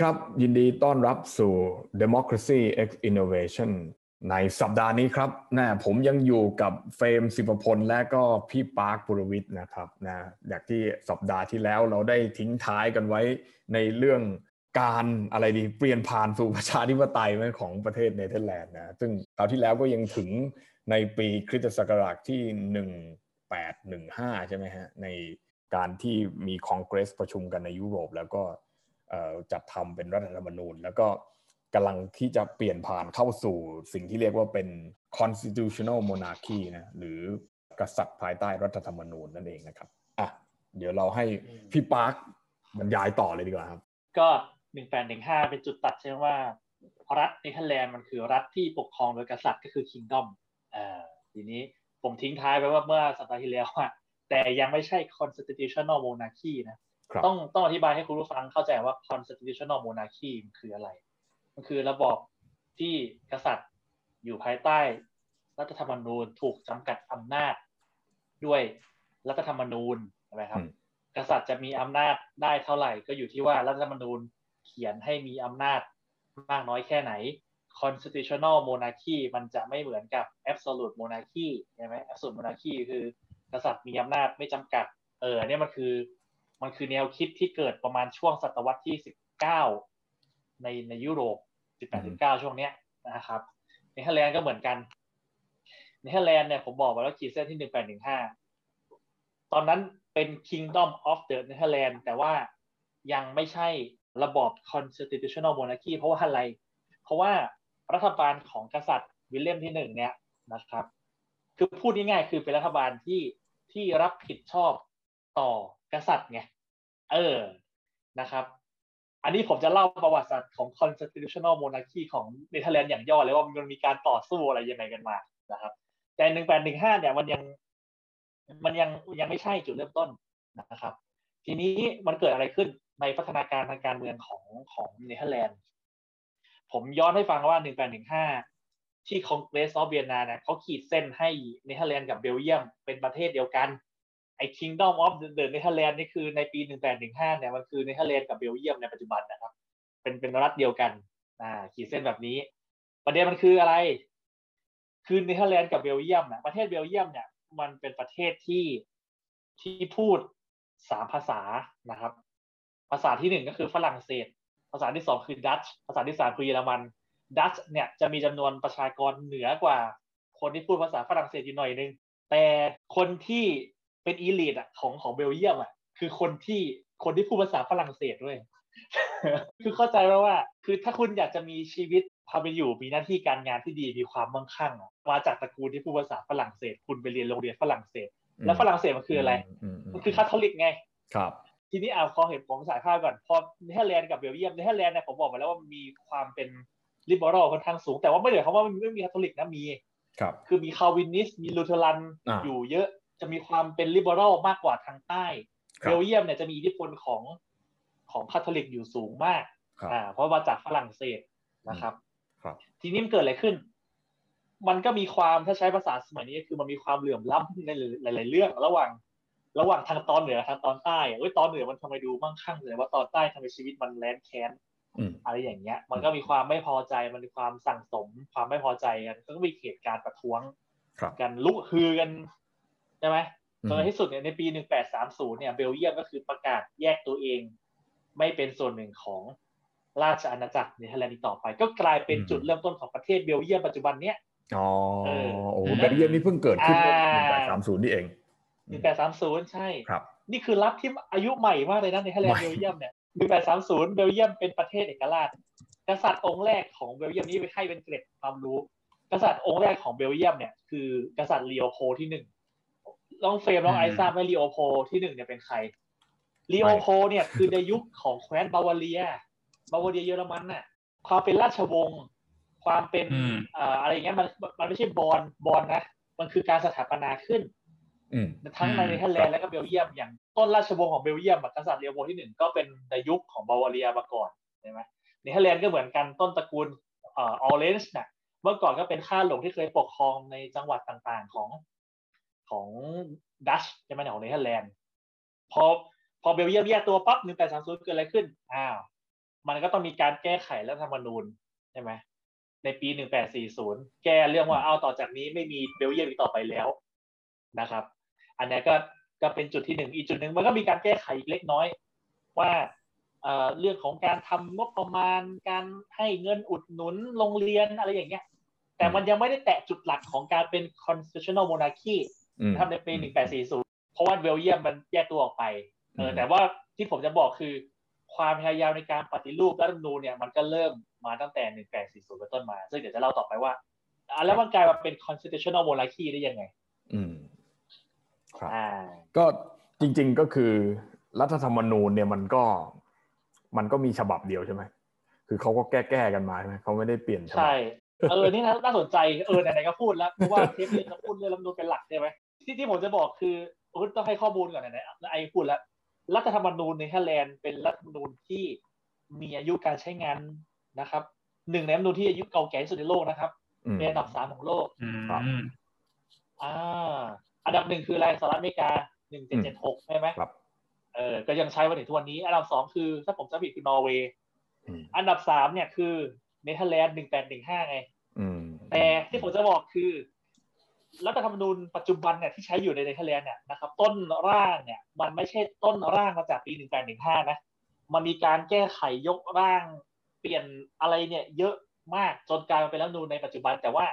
ครับ ยินดีต้อนรับสู่ Democracy X Innovation ในสัปดาห์นี้ครับนะผมยังอยู่กับเฟรมสิบพลและก็พี่ปาร์คปุรวิทย์นะครับนะอย่างที่สัปดาห์ที่แล้วเราได้ทิ้งท้ายกันไว้ในเรื่องการอะไรดีเปลี่ยนผ่านสู่ประชาธิปไตยของประเทศเนเธอร์แลนด์นะซึ่งคราวที่แล้วก็ยังถึงในปีคริสตศักราชที่ 1815 ใช่ไหมฮะในการที่มีคอนเกรสประชุมกันในยุโรปแล้วก็ จัดทำเป็นรัฐธรรมนูญ แล้วก็กำลังที่จะเปลี่ยนผ่านเข้าสู่สิ่งที่เรียกว่าเป็น constitutional monarchy นะหรือกษัตริย์ภายใต้รัฐธรรมนูญนั่นเองนะครับอะเดี๋ยวเราให้พี่ปาร์คบรรยายต่อเลยดีกว่าครับ ก็หนึ่งแปดหนึ่งห้าเป็นจุดตัดใช่ไหมว่า รัฐเนเธอร์แลนด์มันคือรัฐที่ปกครองโดยกษัตริย์ก็คือ kingdom อ่าทีนี้ผมทิ้งท้ายไปว่าเมื่อสัปดาห์ที่แล้วว่าแต่ยังไม่ใช่ constitutional monarchy นะ ต้องต้องอธิบายให้คุณผู้ฟังเข้าใจว่า constitutional monarchy คืออะไร มันคือระบอบที่กษัตริย์อยู่ภายใต้ รัฐธรรมนูญถูกจำกัดอำนาจ ด้วยรัฐธรรมนูญใช่ไหมครับ กษัตริย์จะมีอำนาจได้เท่าไหร่ ก็อยู่ที่ว่ารัฐธรรมนูญเขียนให้มีอำนาจมากน้อยแค่ไหน constitutional monarchy มันจะไม่เหมือนกับ absolute monarchy ใช่ไหม absolute monarchy คือกษัตริย์มีอำนาจไม่จำกัด เออเนี่ยมันคือ มันคือแนวคิดที่เกิดประมาณช่วงศตวรรษที่สิบเก้าในในยุโรปสิบแปดสิบเก้าช่วงเนี้ยนะครับเนเธอร์แลนด์ก็เหมือนกันเนเธอร์แลนด์เนี่ยผมบอกไปแล้วขีดเส้นที่หนึ่งแปดหนึ่งห้าตอนนั้นเป็น Kingdom of the Netherlands แต่ว่ายังไม่ใช่ระบอบ constitutional monarchy เพราะว่าอะไร เพราะว่ารัฐบาลของกษัตริย์วิลเลียมที่หนึ่งเนี่ยนะครับ คือพูดง่ายๆคือเป็นรัฐบาลที่ที่รับผิดชอบต่อกษัตริย์ไง เออนะครับ อันนี้ผมจะเล่าประวัติศาสตร์ของ constitutional monarchy ของเนเธอร์แลนด์อย่างย่อเลยว่ามันมีการต่อสู้อะไรยังไงกันมานะครับ แต่หนึ่งแปดหนึ่งห้าเนี่ยมันยังมันยังยังไม่ใช่จุดเริ่มต้นนะครับ ทีนี้มันเกิดอะไรขึ้นในพัฒนาการทางการเมืองของของเนเธอร์แลนด์ผมย้อนให้ฟังว่าหนึ่งแปดหนึ่งห้าที่ Congress of Vienna เนี่ยเขาขีดเส้นให้เนเธอร์แลนด์กับเบลเยียมเป็นประเทศเดียวกัน ไอ้ Kingdom of the Netherlands นี่คือในปี 1815เนี่ยมันคือเนเธอร์แลนด์กับเบลเยียมในปัจจุบันนะครับ เป็นเป็นรัฐเดียวกันอ่าขีดเส้นแบบนี้ ประเด็นมันคืออะไร คือเนเธอร์แลนด์กับเบลเยียมนะประเทศเบลเยียมเนี่ยมันเป็นประเทศที่ที่พูดสามภาษานะครับ ภาษาที่หนึ่งก็คือฝรั่งเศส ภาษาที่สองคือดัตช์ภาษาที่สามคือเยอรมันดัตช์เนี่ยจะมีจำนวนประชากรเหนือกว่า คนที่พูดภาษาฝรั่งเศสอยู่หน่อยนึงแต่คนที่ เป็นอีลิทอะของของเบลเยียมอะคือคนที่คนที่พูดภาษาฝรั่งเศสด้วย คือเข้าใจไหมว่า คือถ้าคุณอยากจะมีชีวิตพาไปอยู่มีหน้าที่การงานที่ดีมีความมั่งคั่งมาจากตระกูลที่พูดภาษาฝรั่งเศส คุณไปเรียนโรงเรียนฝรั่งเศส แล้วฝรั่งเศสมันคืออะไร มันคือคาทอลิกไง ครับ ทีนี้เอาพอเห็นผมฉายภาพก่อน พอเนเธอร์แลนด์กับเบลเยียมเนเธอร์แลนด์เนี่ยผมบอกไปแล้วว่ามีความเป็น liberal ค่อนข้างสูง แต่ว่าไม่ได้แปลว่ามันไม่มีคาทอลิกนะมี ครับ คือมี Calvinist มี Lutheran อยู่เยอะ จะมีความเป็น liberal มากกว่าทางใต้เบลเยียมเนี่ยจะมีอิทธิพลของของคาทอลิกอยู่สูงมากอ่าเพราะมาจากฝรั่งเศสนะครับ ครับ ทีนี้มันเกิดอะไรขึ้น มันก็มีความถ้าใช้ภาษาสมัยนี้คือมันมีความเหลื่อมล้ำในหลาย ๆ เรื่องระหว่าง ระหว่างทางตอนเหนือทางตอนใต้เอ้ยตอนเหนือมันทำไมดูมั่งคั่งเลยว่าตอนใต้ทำไมชีวิตมันแร้นแค้นอะไรอย่างเงี้ย มันก็มีความไม่พอใจมันมีความสั่งสม ความไม่พอใจกันก็มีเหตุการณ์ประท้วงกันลุกฮือกัน ใช่ไหมจนในที่สุดเนี่ยในปี 1830 เนี่ยเบลเยียมก็คือประกาศแยกตัวเอง ไม่เป็นส่วนหนึ่งของราชอาณาจักรเนเธอร์แลนด์ต่อไป ก็กลายเป็นจุดเริ่มต้นของประเทศเบลเยียมปัจจุบันเนี้ยอ๋อโอ้เบลเยียมนี่เพิ่งเกิดขึ้นใน1830 นี่เอง 1830 ใช่ครับนี่คือรัฐที่อายุใหม่มากเลยนะเนเธอร์แลนด์เบลเยียมเนี่ย1830 เบลเยียมเป็นประเทศเอกราชกษัตริย์องค์แรกของเบลเยียมนี้ไปให้เป็นเกร็ดความรู้ กษัตริย์องค์แรกของเบลเยียมเนี่ยคือกษัตริย์ลีโอโพลด์ที่หนึ่ง ลองเฟรมลองไอซ์ทราบไหมลีโอโพลด์ที่หนึ่งเนี่ยเป็นใครลีโอโพลด์เนี่ยคือดยุคของแคว้นบาวาเรีย บาวาเรียเยอรมันน่ะ ความเป็นราชวงศ์ความเป็นอะไรอย่างเงี้ยมันมันไม่ใช่บอลบอลนะ มันคือการสถาปนาขึ้นทั้งในเนเธอร์แลนด์และก็เบลเยียม อย่างต้นราชวงศ์ของเบลเยียมกษัตริย์ลีโอโพลด์ที่หนึ่งก็เป็นดยุคของบาวาเรียมาก่อนใช่ไหมเนเธอร์แลนด์ก็เหมือนกันต้นตระกูลออเรนจ์น่ะเมื่อก่อนก็เป็นข้าหลวงที่เคยปกครองในจังหวัดต่างๆ ของ ของดัตช์ใช่ไหมของเนเธอร์แลนด์พอพอเบลเยียมแยกตัวปั๊บหนึ่งแปดสามศูนย์เกิดอะไรขึ้นอ้าวมันก็ต้องมีการแก้ไขรัฐธรรมนูญใช่ไหมในปี1840แก้เรื่องว่าเอาต่อจากนี้ไม่มีเบลเยียมอีกต่อไปแล้วนะครับ อันนี้ก็ก็เป็นจุดที่หนึ่งอีกจุดหนึ่งมันก็มีการแก้ไขอีกเล็กน้อย ว่าเรื่องของการทำงบประมาณการให้เงินอุดหนุนโรงเรียนอะไรอย่างเงี้ย แต่มันยังไม่ได้แตะจุดหลักของการเป็น constitutional monarchy ทำในปี1840เพราะว่าเบลเยียมมันแยกตัวออกไปเออแต่ว่าที่ผมจะบอกคือความพยายามในการปฏิรูปรัฐธรรมนูญเนี่ยมันก็เริ่มมาตั้งแต่1840เป็นต้นมา ซึ่งเดี๋ยวจะเล่าต่อไปว่าแล้วมันกลายมาเป็น constitutional monarchy ได้ยังไง อืมครับก็จริง ๆก็คือรัฐธรรมนูญเนี่ยมันก็มันก็มีฉบับเดียวใช่ไหม คือเขาก็แก้แก้กันมาใช่ไหมเขาไม่ได้เปลี่ยนใช่ เออ นี่น่าสนใจ เออไหนๆก็พูดแล้วเพราะว่าเทปนี้เราพูดเรื่องรัฐมนูญเป็นหลักใช่ไหม ที่ที่ผมจะบอกคือต้องให้ข้อมูลก่อนไหนๆไอ้พูดแล้วรัฐธรรมนูญในเนเธอร์แลนด์เป็นรัฐธรรมนูญที่มีอายุการใช้งานนะครับหนึ่งในรัฐธรรมนูญที่อายุเก่าแก่ที่สุดในโลกนะครับเป็นอันดับสามของโลกอ่าอันดับหนึ่งคืออะไรสหรัฐอเมริกาหนึ่งเจ็ดเจ็ดหกใช่ไหมครับเออก็ยังใช้มาถึงทุกวันนี้ อันดับสองคือ ถ้าผมจำผิดคือนอร์เวย์อันดับสามเนี่ยคือเนเธอร์แลนด์หนึ่งแปดหนึ่งห้าไงแต่ที่ผมจะบอกคือ รัฐธรรมนูญปัจจุบันเนี่ยที่ใช้อยู่ในเนเธอร์แลนด์เนี่ยนะครับต้นร่างเนี่ยมันไม่ใช่ต้นร่างมาจากปีหนึ่งแปดหนึ่งห้านะมันมีการแก้ไขยกร่างเปลี่ยนอะไรเนี่ยเยอะมากจนกลายมาเป็นรัฐธรรมนูญในปัจจุบัน แต่ว่า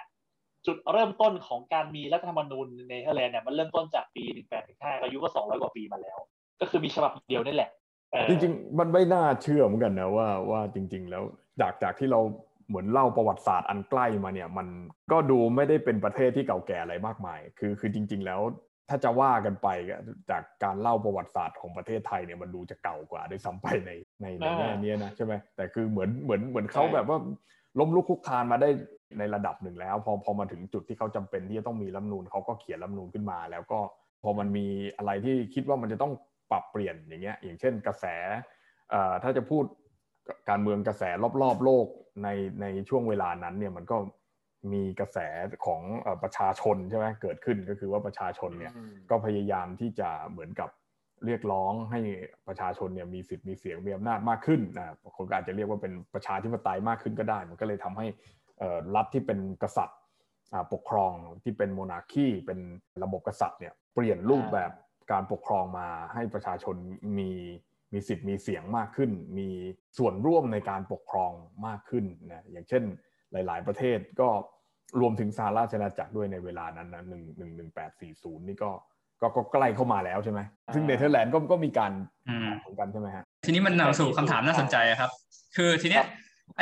จุดเริ่มต้นของการมีรัฐธรรมนูญในเนเธอร์แลนด์เนี่ยมันเริ่มต้นจากปีหนึ่งแปดหนึ่งห้าอายุก็สองร้อยกว่าปีมาแล้ว ก็คือมีฉบับเดียวนี่แหละจริงๆ มันไม่น่าเชื่อเหมือนกันนะว่าว่าจริง ๆ แล้วจากจากที่เรา เหมือนเล่าประวัติศาสตร์อันใกล้มาเนี่ย มันก็ดูไม่ได้เป็นประเทศที่เก่าแก่อะไรมากมาย คือคือจริง ๆ แล้วถ้าจะว่ากันไปจากการเล่าประวัติศาสตร์ของประเทศไทยเนี่ยมันดูจะเก่ากว่าด้วยซ้ำไปในในในแง่นี้นะใช่ไหมแต่คือเหมือนเหมือนเหมือนเขาแบบว่าล้มลุกคุกคานมาได้ในระดับหนึ่งแล้ว พอพอมาถึงจุดที่เขาจำเป็นที่จะต้องมีรัฐนูนเขาก็เขียนรัฐนูนขึ้นมา แล้วก็พอมันมีอะไรที่คิดว่ามันจะต้องปรับเปลี่ยนอย่างเงี้ยอย่างเช่นกระแสถ้าจะพูดการเมืองกระแสรอบๆโลก ในในช่วงเวลานั้นเนี่ยมันก็มีกระแสของประชาชนใช่ไหมเกิดขึ้นก็คือว่าประชาชนเนี่ยก็พยายามที่จะเหมือนกับเรียกร้องให้ประชาชนเนี่ยมีสิทธิ์มีเสียงมีอำนาจมากขึ้นนะคนก็อาจจะเรียกว่าเป็นประชาธิปไตยมากขึ้นก็ได้ มันก็เลยทำให้รัฐที่เป็นกษัตริย์ปกครองที่เป็นโมนาคีเป็นระบบกษัตริย์เนี่ยเปลี่ยนรูปแบบการปกครองมาให้ประชาชนมี มีสิทธิ์มีเสียงมากขึ้น มีส่วนร่วมในการปกครองมากขึ้นนะอย่างเช่นหลาย ๆ ประเทศก็รวมถึงสหราชอาณาจักรด้วยในเวลานั้นนะหนึ่งหนึ่งหนึ่งแปดสี่ศูนย์นี่ก็ก็ก็ใกล้เข้ามาแล้วใช่ไหมซึ่งเนเธอร์แลนด์ก็ก็มีการเหมือนกันใช่ไหมฮะทีนี้มันนำสู่คำถามน่าสนใจครับ คือทีเนี้ยไอ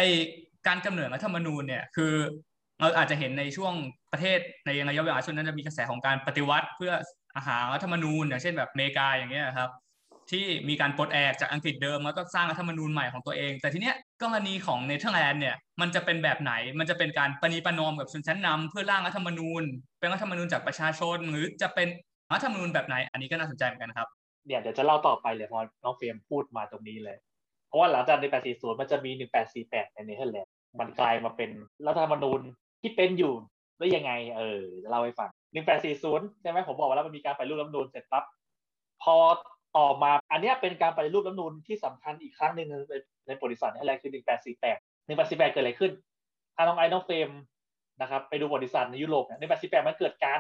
การกำเนิดรัฐธรรมนูญเนี่ยคือเราอาจจะเห็นในช่วงประเทศในระยะเวลาช่วงนั้นจะมีกระแสของการปฏิวัติเพื่ออาหารรัฐธรรมนูญอย่างเช่นแบบอเมริกาอย่างเงี้ยครับ ที่มีการปลดแอกจากอังกฤษเดิมแล้วก็สร้างรัฐธรรมนูญใหม่ของตัวเอง แต่ทีเนี้ยกรณีของเนเธอร์แลนด์เนี่ยมันจะเป็นแบบไหนมันจะเป็นการปณีประนอมกับชนชั้นนำเพื่อร่างรัฐธรรมนูญ เป็นรัฐธรรมนูญจากประชาชน หรือจะเป็นรัฐธรรมนูญแบบไหน อันนี้ก็น่าสนใจเหมือนกันครับเนี่ยเดี๋ยวจะเล่าต่อไปเลยพอน้องเฟรมพูดมาตรงนี้เลย เพราะว่าหลังจาก1840 มันจะมี 1848 ในเนเธอร์แลนด์มันกลายมาเป็นรัฐธรรมนูญที่เป็นอยู่ได้ยังไง เออจะเล่าให้ฟังหนึ่งแปดสี่ศูนย์ใช่ไหมผมบอกว่าแล้วมันมีการไปรูปรัฐนูนเสร็จปั๊บพอ ต่อมาอันนี้เป็นการไปรูปรัฐนูนที่สำคัญอีกครั้งหนึ่งในในบริษัทนี่แหละคือหนึ่งแปดสี่แปดหนึ่งแปดสี่แปดเกิดอะไรขึ้น ถ้าน้องไอ้น้องเฟรมนะครับไปดูบริษัทในยุโรปเนี่ยหนึ่งแปดสี่แปดมันเกิดการ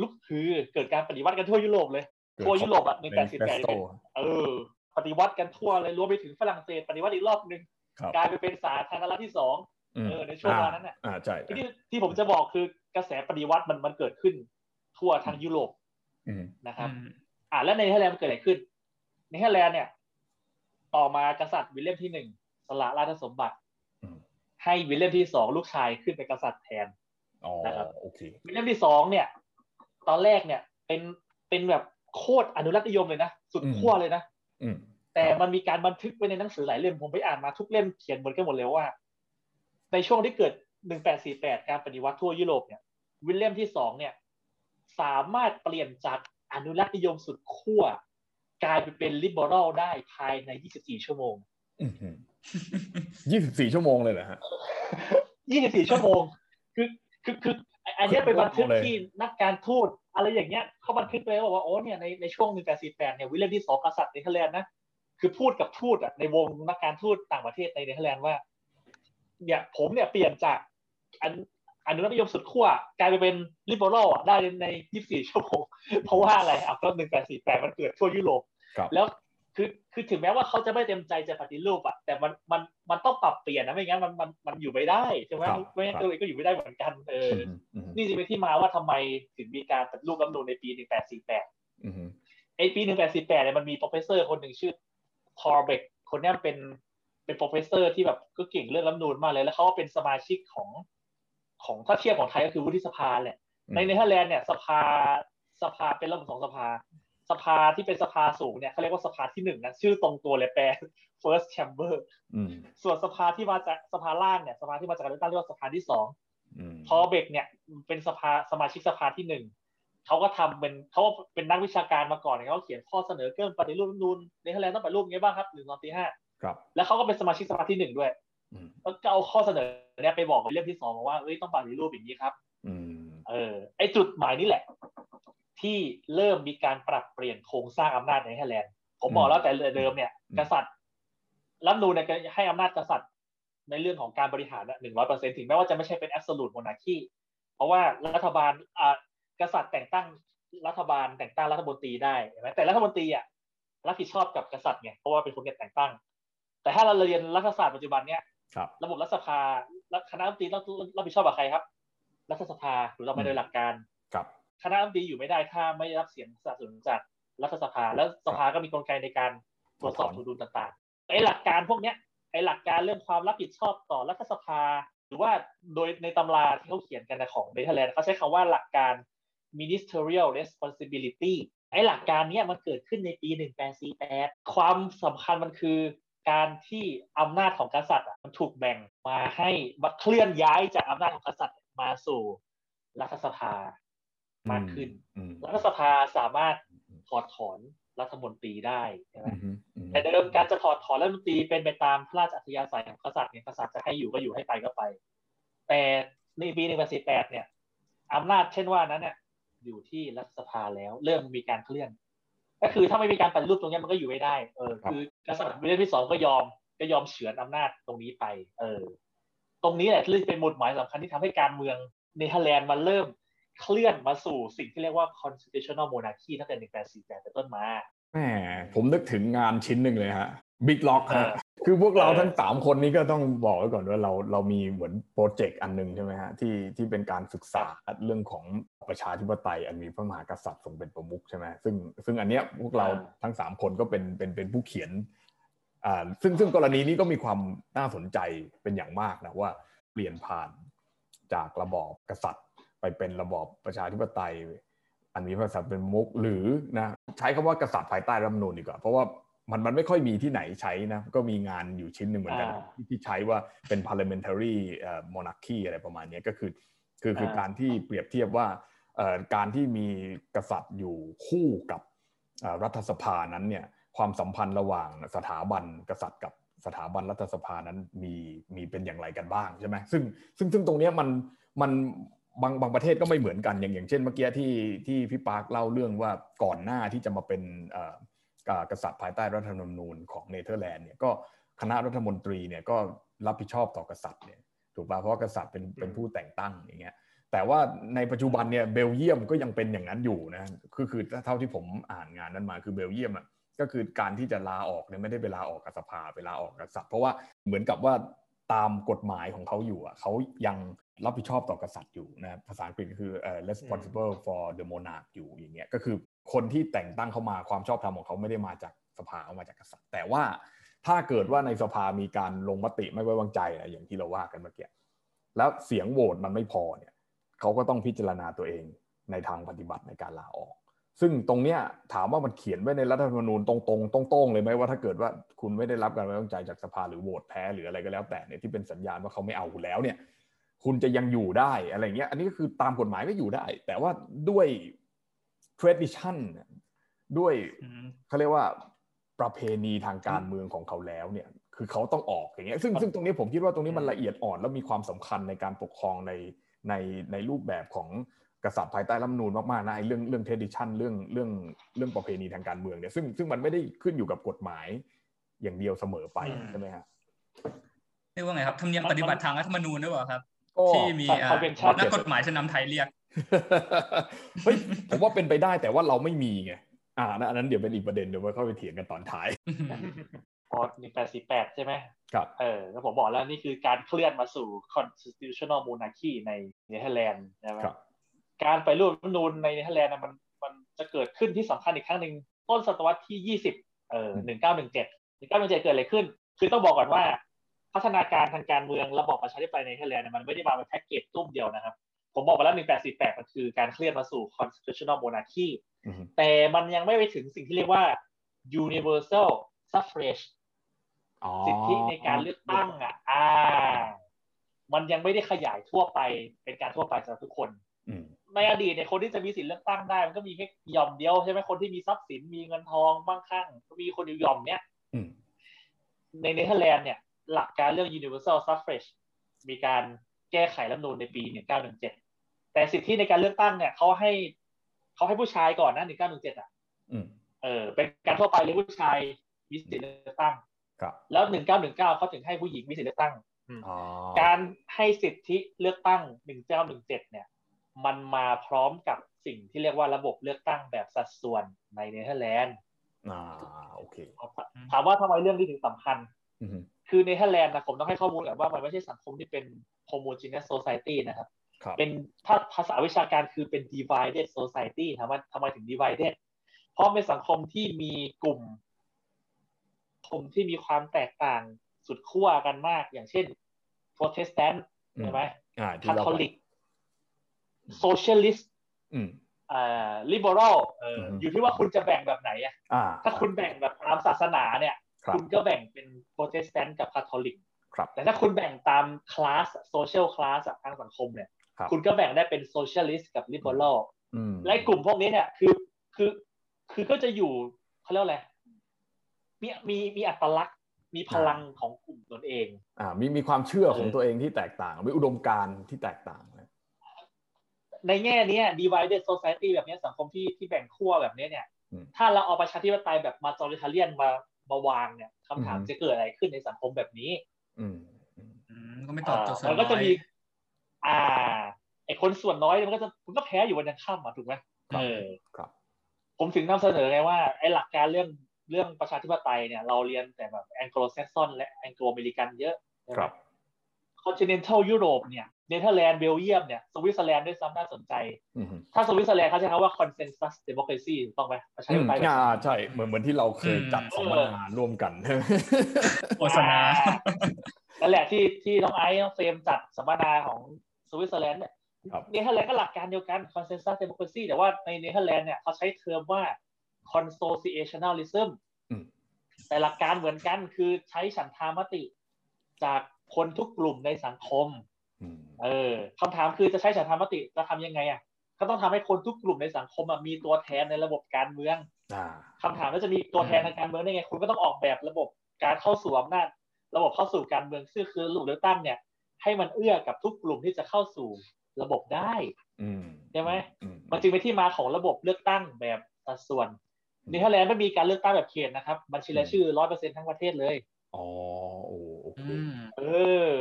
ลุกคือ เกิดการปฏิวัติกันทั่วยุโรปเลยทั่วยุโรปอะหนึ่งแปดสี่แปดเออปฏิวัติกันทั่วเลยรวมไปถึงฝรั่งเศสปฏิวัติอีกรอบหนึ่งกลายไปเป็นสาธารณรัฐที่สองเออในช่วงเวลานั้นอะใช่ที่ที่ผมจะบอกคือกระแสปฏิวัติมันมันเกิดขึ้นทั่วทั้งยุโรปนะครับ อ่าแล้วในเนเธอร์แลนด์มันเกิดอะไรขึ้นในเนเธอร์แลนด์เนี่ย ต่อมากษัตริย์วิลเลียมที่หนึ่งสละราชสมบัติ ให้วิลเลียมที่สองลูกชายขึ้นเป็นกษัตริย์แทนนะครับวิลเลียมที่สองเนี่ย ตอนแรกเนี่ย เป็นเป็นแบบโคตรอนุรักษ์นิยมเลยนะสุดขั้วเลยนะแต่มันมีการบันทึกไว้ในหนังสือหลายเล่มผมไปอ่านมาทุกเล่มเขียนเหมือนกันหมดเลยว่า ในช่วงที่เกิด 1848 การปฏิวัติทั่วยุโรปเนี่ย วิลเลียมที่สองเนี่ย สามารถเปลี่ยนจาก อนุรักษ์นิยมสุดขั้วกลายไปเป็น liberal ได้ภายใน 24 ชั่วโมง 24 ชั่วโมงเลยเหรอฮะ 24 ชั่วโมง คือคือคืออันนี้เป็นบันทึกที่นักการทูตอะไรอย่างเงี้ยเขาบันทึกเลยว่าโอ้เนี่ยในในช่วง 1848 เนี่ยวิลเลียมที่สองกษัตริย์เนเธอร์แลนด์นะคคือพูดกับทูตอะในวงนักการทูตต่างประเทศในเนเธอร์แลนด์ว่า เนี่ยผมเนี่ยเปลี่ยนจากอัน อนุรักษนิยมสุดขั้วกลายไปเป็น liberal ได้ใน 24 ชั่วโมงเพราะว่าอะไรอะก็1848มันเกิดทั่วยุโรปแล้วคือคือถึงแม้ว่าเขาจะไม่เต็มใจจะปฏิรูปอะแต่มันมันมันต้องปรับเปลี่ยนนะไม่งั้นมันมันมันอยู่ไม่ได้ใช่ไหมไม่งั้นตัวเองก็อยู่ไม่ได้เหมือนกันเออนี่จะเป็นที่มาว่าทำไมถึงมีการปฏิรูปรัฐธรรมนูญในปี 1848ไอปี 1848เนี่ยมันมี professor คนหนึ่งชื่อทอร์เบกคนนี้เป็นเป็น professor ที่แบบก็เก่งเรื่องรัฐธรรมนูญมากเลยแล้วเขาก็เป็นสมาชิกของ ของถ้าเทียบของไทยก็คือวุฒิสภาแหละ ในเนเธอร์แลนด์เนี่ยสภาสภาเป็นระบบของสภา สภาที่เป็นสภาสูงเนี่ยเขาเรียกว่าสภาที่หนึ่งนะชื่อตรงตัวเลยแปล first chamber ส่วนสภาที่มาจากสภาล่างเนี่ยสภาที่มาจากการเลือกตั้งเรียกว่าสภาที่สองทอร์เบกเนี่ยเป็นสภาสมาชิกสภาที่หนึ่งเขาก็ทำเป็นเขาเป็นนักวิชาการมาก่อนเขาเขียนข้อเสนอเรื่องปฏิรูปรัฐธรรมนูญในเทเลต้องปฏิรูปไงบ้างครับหนึ่งสองสี่ห้าครับแล้วเขาก็เป็นสมาชิกสภาที่หนึ่งด้วย แล้วก็เอาข้อเสนอเนี่ยไปบอกวิลเลียมที่สองว่าเอ้ยต้องปฏิรูปอย่างนี้ครับเออ ไอจุดหมายนี่แหละ ที่เริ่มมีการปรับเปลี่ยนโครงสร้างอำนาจในเนเธอร์แลนด์ผมบอกแล้วแต่เดิมเนี่ย กษัตริย์รัฐธรรมนูญเนี่ยให้อำนาจกษัตริย์ในเรื่องของการบริหารหนึ่งร้อยเปอร์เซ็นต์ถึงแม้ว่าจะไม่ใช่เป็น absolute monarchyเพราะว่ารัฐบาลอ่ากษัตริย์แต่งตั้งรัฐบาลแต่งตั้งรัฐมนตรีได้ใช่ไหมแต่รัฐมนตรีอะรับผิดชอบกับกษัตริย์ไงเพราะว่าเป็นคนแต่งตั้ง แต่ถ้าเราเรียนรัฐศาสตร์ปัจจุบันเนี่ย ระบบรัฐสภาคณะรัฐมนตรีต้องรับผิดชอบกับใครครับ รัฐสภาหรือเราไม่โดยหลักการคณะรัฐมนตรีอยู่ไม่ได้ถ้าไม่ได้รับเสียงสนับสนุนจากรัฐสภา แล้วสภาก็มีกลไกในการตรวจสอบดุลต่างๆไอ้หลักการพวกเนี้ยไอ้หลักการเรื่องความรับผิดชอบต่อรัฐสภา หรือว่าโดยในตำราที่เขาเขียนกันของเนเธอร์แลนด์เขาใช้คำว่าหลักการ ministerial responsibility ไอ้หลักการนี้มันเกิดขึ้นในปี 1848 ความสำคัญมันคือ การที่อำนาจของกษัตริย์มันถูกแบ่งมาให้มาเคลื่อนย้ายจากอำนาจของกษัตริย์มาสู่รัฐสภามากขึ้น รัฐสภาสามารถถอดถอนรัฐมนตรีได้ใช่ไหมแต่เดิมการจะถอดถอนรัฐมนตรีเป็นไปตามพระราชอัธยาศัยของกษัตริย์เนี่ยกษัตริย์จะให้อยู่ก็อยู่ให้ไปก็ไป แต่ในปีหนึ่งพันสี่แปดเนี่ยอำนาจเช่นว่านั้นเนี่ยอยู่ที่รัฐสภาแล้ว เริ่มมีการเคลื่อน ก็คือถ้าไม่มีการปฏิรูปตรงนี้มันก็อยู่ไม่ได้ เออ คือกษัตริย์เรื่องที่สองก็ยอม ก็ยอมเฉือนอำนาจตรงนี้ไป เออ ตรงนี้แหละที่เป็นหมุดหมายสำคัญที่ทำให้การเมืองเนเธอร์แลนด์มันเริ่มเคลื่อนมาสู่สิ่งที่เรียกว่า constitutional monarchy ตั้งแต่ 1848 เป็นต้นมา แหม ผมนึกถึงงานชิ้นหนึ่งเลยฮะบิ๊กล็อกฮะ คือพวกเราทั้งสามคนนี้ก็ต้องบอกไว้ก่อนว่าเราเรามีเหมือนโปรเจกต์อันหนึ่งใช่ไหมฮะที่ที่เป็นการศึกษาเรื่องของประชาธิปไตยอันมีพระมหากษัตริย์ทรงเป็นประมุขใช่ไหมซึ่งซึ่งอันเนี้ยพวกเราทั้งสามคนก็เป็นเป็นเป็นผู้เขียนอ่าซึ่งซึ่งกรณีนี้ก็มีความน่าสนใจเป็นอย่างมากนะว่าเปลี่ยนผ่านจากระบอบกษัตริย์ ไปเป็นระบอบประชาธิปไตยอันมีพระกษัตริย์เป็นมุกหรือนะใช้คำว่ากษัตริย์ภายใต้รัฐมนูลดีกว่าเพราะว่า มันมันไม่ค่อยมีที่ไหนใช้นะ ก็มีงานอยู่ชิ้นหนึ่งเหมือนกัน ที่ใช้ว่าเป็น parliamentary monarchy อะไรประมาณนี้ก็คือ คือคือการที่เปรียบเทียบว่าการที่มีกษัตริย์อยู่คู่กับรัฐสภานั้นเนี่ยความสัมพันธ์ระหว่างสถาบันกษัตริย์กับสถาบันรัฐสภานั้นมีมีเป็นอย่างไรกันบ้างใช่ไหมซึ่งซึ่งซึ่งตรงนี้มันมันบางบางประเทศก็ไม่เหมือนกันอย่างอย่างเช่นเมื่อกี้ที่ที่พี่ปาร์คเล่าเรื่องว่าก่อนหน้าที่จะมาเป็น กษัตริย์ภายใต้รัฐธรรมนูญของเนเธอร์แลนด์เนี่ยก็คณะรัฐมนตรีเนี่ยก็รับผิดชอบต่อกษัตริย์เนี่ยถูกป่ะเพราะกษัตริย์เป็นเป็นผู้แต่งตั้งอย่างเงี้ยแต่ว่าในปัจจุบันเนี่ยเบลเยียมก็ยังเป็นอย่างนั้นอยู่นะคือคือเท่าที่ผมอ่านงานนั้นมาคือเบลเยียมอะก็คือการที่จะลาออกเนี่ยไม่ได้ไปลาออกกับสภาไปลาออกกับกษัตริย์เพราะว่าเหมือนกับว่าตามกฎหมายของเขาอยู่อะเขายัง รับผิดชอบต่อกษัตริย์อยู่นะภาษาอังกฤษคือ responsible for the monarch อยู่อย่างเงี้ยก็คือคนที่แต่งตั้งเข้ามาความชอบธรรมของเขาไม่ได้มาจากสภาเอามาจากกษัตริย์ แต่ว่าถ้าเกิดว่าในสภามีการลงมติไม่ไว้วางใจนะอย่างที่เราว่ากันเมื่อกี้แล้วเสียงโหวตมันไม่พอเนี่ยเขาก็ต้องพิจารณาตัวเองในทางปฏิบัติในการลาออก ซึ่งตรงเนี้ยถามว่ามันเขียนไว้ในรัฐธรรมนูญตรงๆตรงๆเลยไหมว่าถ้าเกิดว่าคุณไม่ได้รับการไว้วางใจจากสภาหรือโหวตแพ้หรืออะไรก็แล้วแต่เนี่ยที่เป็นสัญญาณว่าเขาไม่เอาคุณแล้วเนี่ย คุณจะยังอยู่ได้อะไรเงี้ย อันนี้ก็คือตามกฎหมายก็อยู่ได้ แต่ว่าด้วย tradition ด้วยเขาเรียกว่าประเพณีทางการเมืองของเขาแล้วเนี่ย คือเขาต้องออกอย่างเงี้ยซึ่งซึ่งตรงนี้ผมคิดว่าตรงนี้มันละเอียดอ่อนแล้วมีความสำคัญในการปกครองในในในรูปแบบของกษัตริย์ภายใต้รัฐมนูลมากๆนะไอ้เรื่องเรื่อง tradition เรื่องเรื่องเรื่องประเพณีทางการเมืองเนี่ยซึ่งซึ่งมันไม่ได้ขึ้นอยู่กับกฎหมายอย่างเดียวเสมอไปใช่ไหมฮะเรียกว่าไงครับธรรมเนียมปฏิบัติทางรัฐธรรมนูญหรือเปล่าครับ ที่มีนักกฎหมายชนำไทยเรียกเฮ้ยผมว่าเป็นไปได้แต่ว่าเราไม่มีไงอ่าอันนั้นเดี๋ยวเป็นอีกประเด็นเดี๋ยวไว้เข้าไปเถียงกันตอนท้ายพอหนึ่งแปดสี่แปดใช่ไหมครับเออแล้วผมบอกแล้วนี่คือการเคลื่อนมาสู่ constitutional monarchy ในเนเธอร์แลนด์ใช่ไหมการไปรูปรัฐธรรมนูญในเนเธอร์แลนด์มันมันจะเกิดขึ้นที่สำคัญอีกครั้งหนึ่งต้นศตวรรษที่ยี่สิบเออหนึ่งเก้าหนึ่งเจ็ดหนึ่งเก้าหนึ่งเจ็ดเกิดอะไรขึ้น คือต้องบอกก่อนว่า พัฒนาการทางการเมืองระบอบประชาธิปไตยในเนเธอร์แลนด์มันไม่ได้มาเป็นแพ็กเกจตุ้มเดียวนะครับ ผมบอกไปแล้วหนึ่งแปดสี่แปดมันคือการเคลื่อนมาสู่ constitutional monarchy แต่มันยังไม่ไปถึงสิ่งที่เรียกว่า universal suffrage สิทธิในการเลือกตั้งอะอ่า มันยังไม่ได้ขยายทั่วไปเป็นการทั่วไปสำหรับทุกคนในอดีตเนี่ยคนที่จะมีสิทธิเลือกตั้งได้ มันก็มีแค่ยอมเดียวใช่ไหมคนที่มีทรัพย์สินมีเงินทองบ้างข้างก็มีคนอยู่ยอมเนี้ยในเนเธอร์แลนด์เนี่ย หลักการเรื่อง universal suffrage มีการแก้ไขรัฐนูลในปี 1917 แต่สิทธิในการเลือกตั้งเนี่ยเขาให้เขาให้ผู้ชายก่อนนะ 1917 อะเออ เป็นการทั่วไปเลยผู้ชายมีสิทธิเลือกตั้งแล้วหนึ่งเก้าหนึ่งเก้าเขาถึงให้ผู้หญิงมีสิทธิเลือกตั้งการให้สิทธิเลือกตั้งหนึ่งเก้าหนึ่งเจ็ดเนี่ย มันมาพร้อมกับสิ่งที่เรียกว่าระบบเลือกตั้งแบบสัดส่วนในเนเธอร์แลนด์อ่าโอเคถามว่าทำไมเรื่องนี้ถึงสำคัญ คือเนเธอร์แลนด์นะผมต้องให้ข้อมูลแบบว่ามันไม่ใช่สังคมที่เป็น homogeneous society นะครับ เป็นถ้าภาษาวิชาการคือเป็น divided society ถามว่าทำไมถึง divided เพราะเป็นสังคมที่มีกลุ่มคนที่มีความแตกต่างสุดขั้วกันมาก อย่างเช่นโปรเตสแตนต์ใช่ไหมคาทอลิก socialist อ่า liberal อยู่ที่ว่าคุณจะแบ่งแบบไหนอะถ้าคุณแบ่งแบบตามศาสนาเนี่ย คุณก็แบ่งเป็นโปรเตสแตนต์กับคาทอลิกแต่ถ้าคุณแบ่งตาม class social class ทางสังคมเนี่ย คุณก็แบ่งได้เป็น socialist กับ liberalและกลุ่มพวกนี้เนี่ยคือคือคือก็จะอยู่เขาเรียกอะไรมีมีมีอัตลักษณ์มีพลังของกลุ่มตนเอง อ่า มีมีความเชื่อของตัวเองที่แตกต่างมีอุดมการณ์ที่แตกต่างในแง่นี้ divided society แบบนี้สังคมที่ที่แบ่งขั้วแบบนี้เนี่ย ถ้าเราเอาประชาธิปไตยแบบมาจอริทาเลียนมา มาวางเนี่ยคำถามจะเกิดอะไรขึ้นในสังคมแบบนี้ อืมก็ไม่ตอบโจทย์มันก็จะมี อ่า ไอคนส่วนน้อยมันก็จะมันก็แพ้อยู่วันยังค่ำอะถูกไหมเออครับ ผมถึงนำเสนอไงว่าไอหลักการเรื่องเรื่องประชาธิปไตยเนี่ย เราเรียนแต่แบบ Anglo-Saxon และ Anglo-American เยอะครับ continental ยุโรปเนี่ยเนเธอร์แลนด์เบลเยียมเนี่ยสวิตเซอร์แลนด์ด้วยซ้ำน่าสนใจ ถ้าสวิตเซอร์แลนด์เขาใช้คำว่า consensus democracy ถูกต้องไหมประชาธิปไตยอ่าใช่เหมือนเหมือนที่เราเคยจัดสัมมนาร่วมกันโฆษณานั่นแหละที่ที่น้องไอซ์น้องเฟรมจัดสัมมนาของสวิตเซอร์แลนด์เนี่ยเนเธอร์แลนด์ก็หลักการเดียวกัน consensus democracy แต่ว่าในเนเธอร์แลนด์เนี่ยเขาใช้เทอมว่า consociationalism แต่หลักการเหมือนกันคือใช้ฉันทามติจาก คนทุกกลุ่มในสังคมเออคำถามคือจะใช้ฉันทามติจะทำยังไงอะก็ต้องทำให้คนทุกกลุ่มในสังคมมีตัวแทนในระบบการเมืองคำถามว่าจะมีตัวแทนทางการเมืองได้ไง คุณก็ต้องออกแบบระบบการเข้าสู่อำนาจระบบเข้าสู่การเมืองซึ่งคือลูกเลือกตั้งเนี่ย ให้มันเอื้อกับทุกกลุ่มที่จะเข้าสู่ระบบได้ใช่ไหมมันจึงเป็นที่มาของระบบเลือกตั้งแบบสัดส่วนเนเธอร์แลนด์ไม่มีการเลือกตั้งแบบเขตนะครับบัญชีรายชื่อร้อยเปอร์เซ็นทั้งประเทศเลยอ๋อโอ้โอเคเออ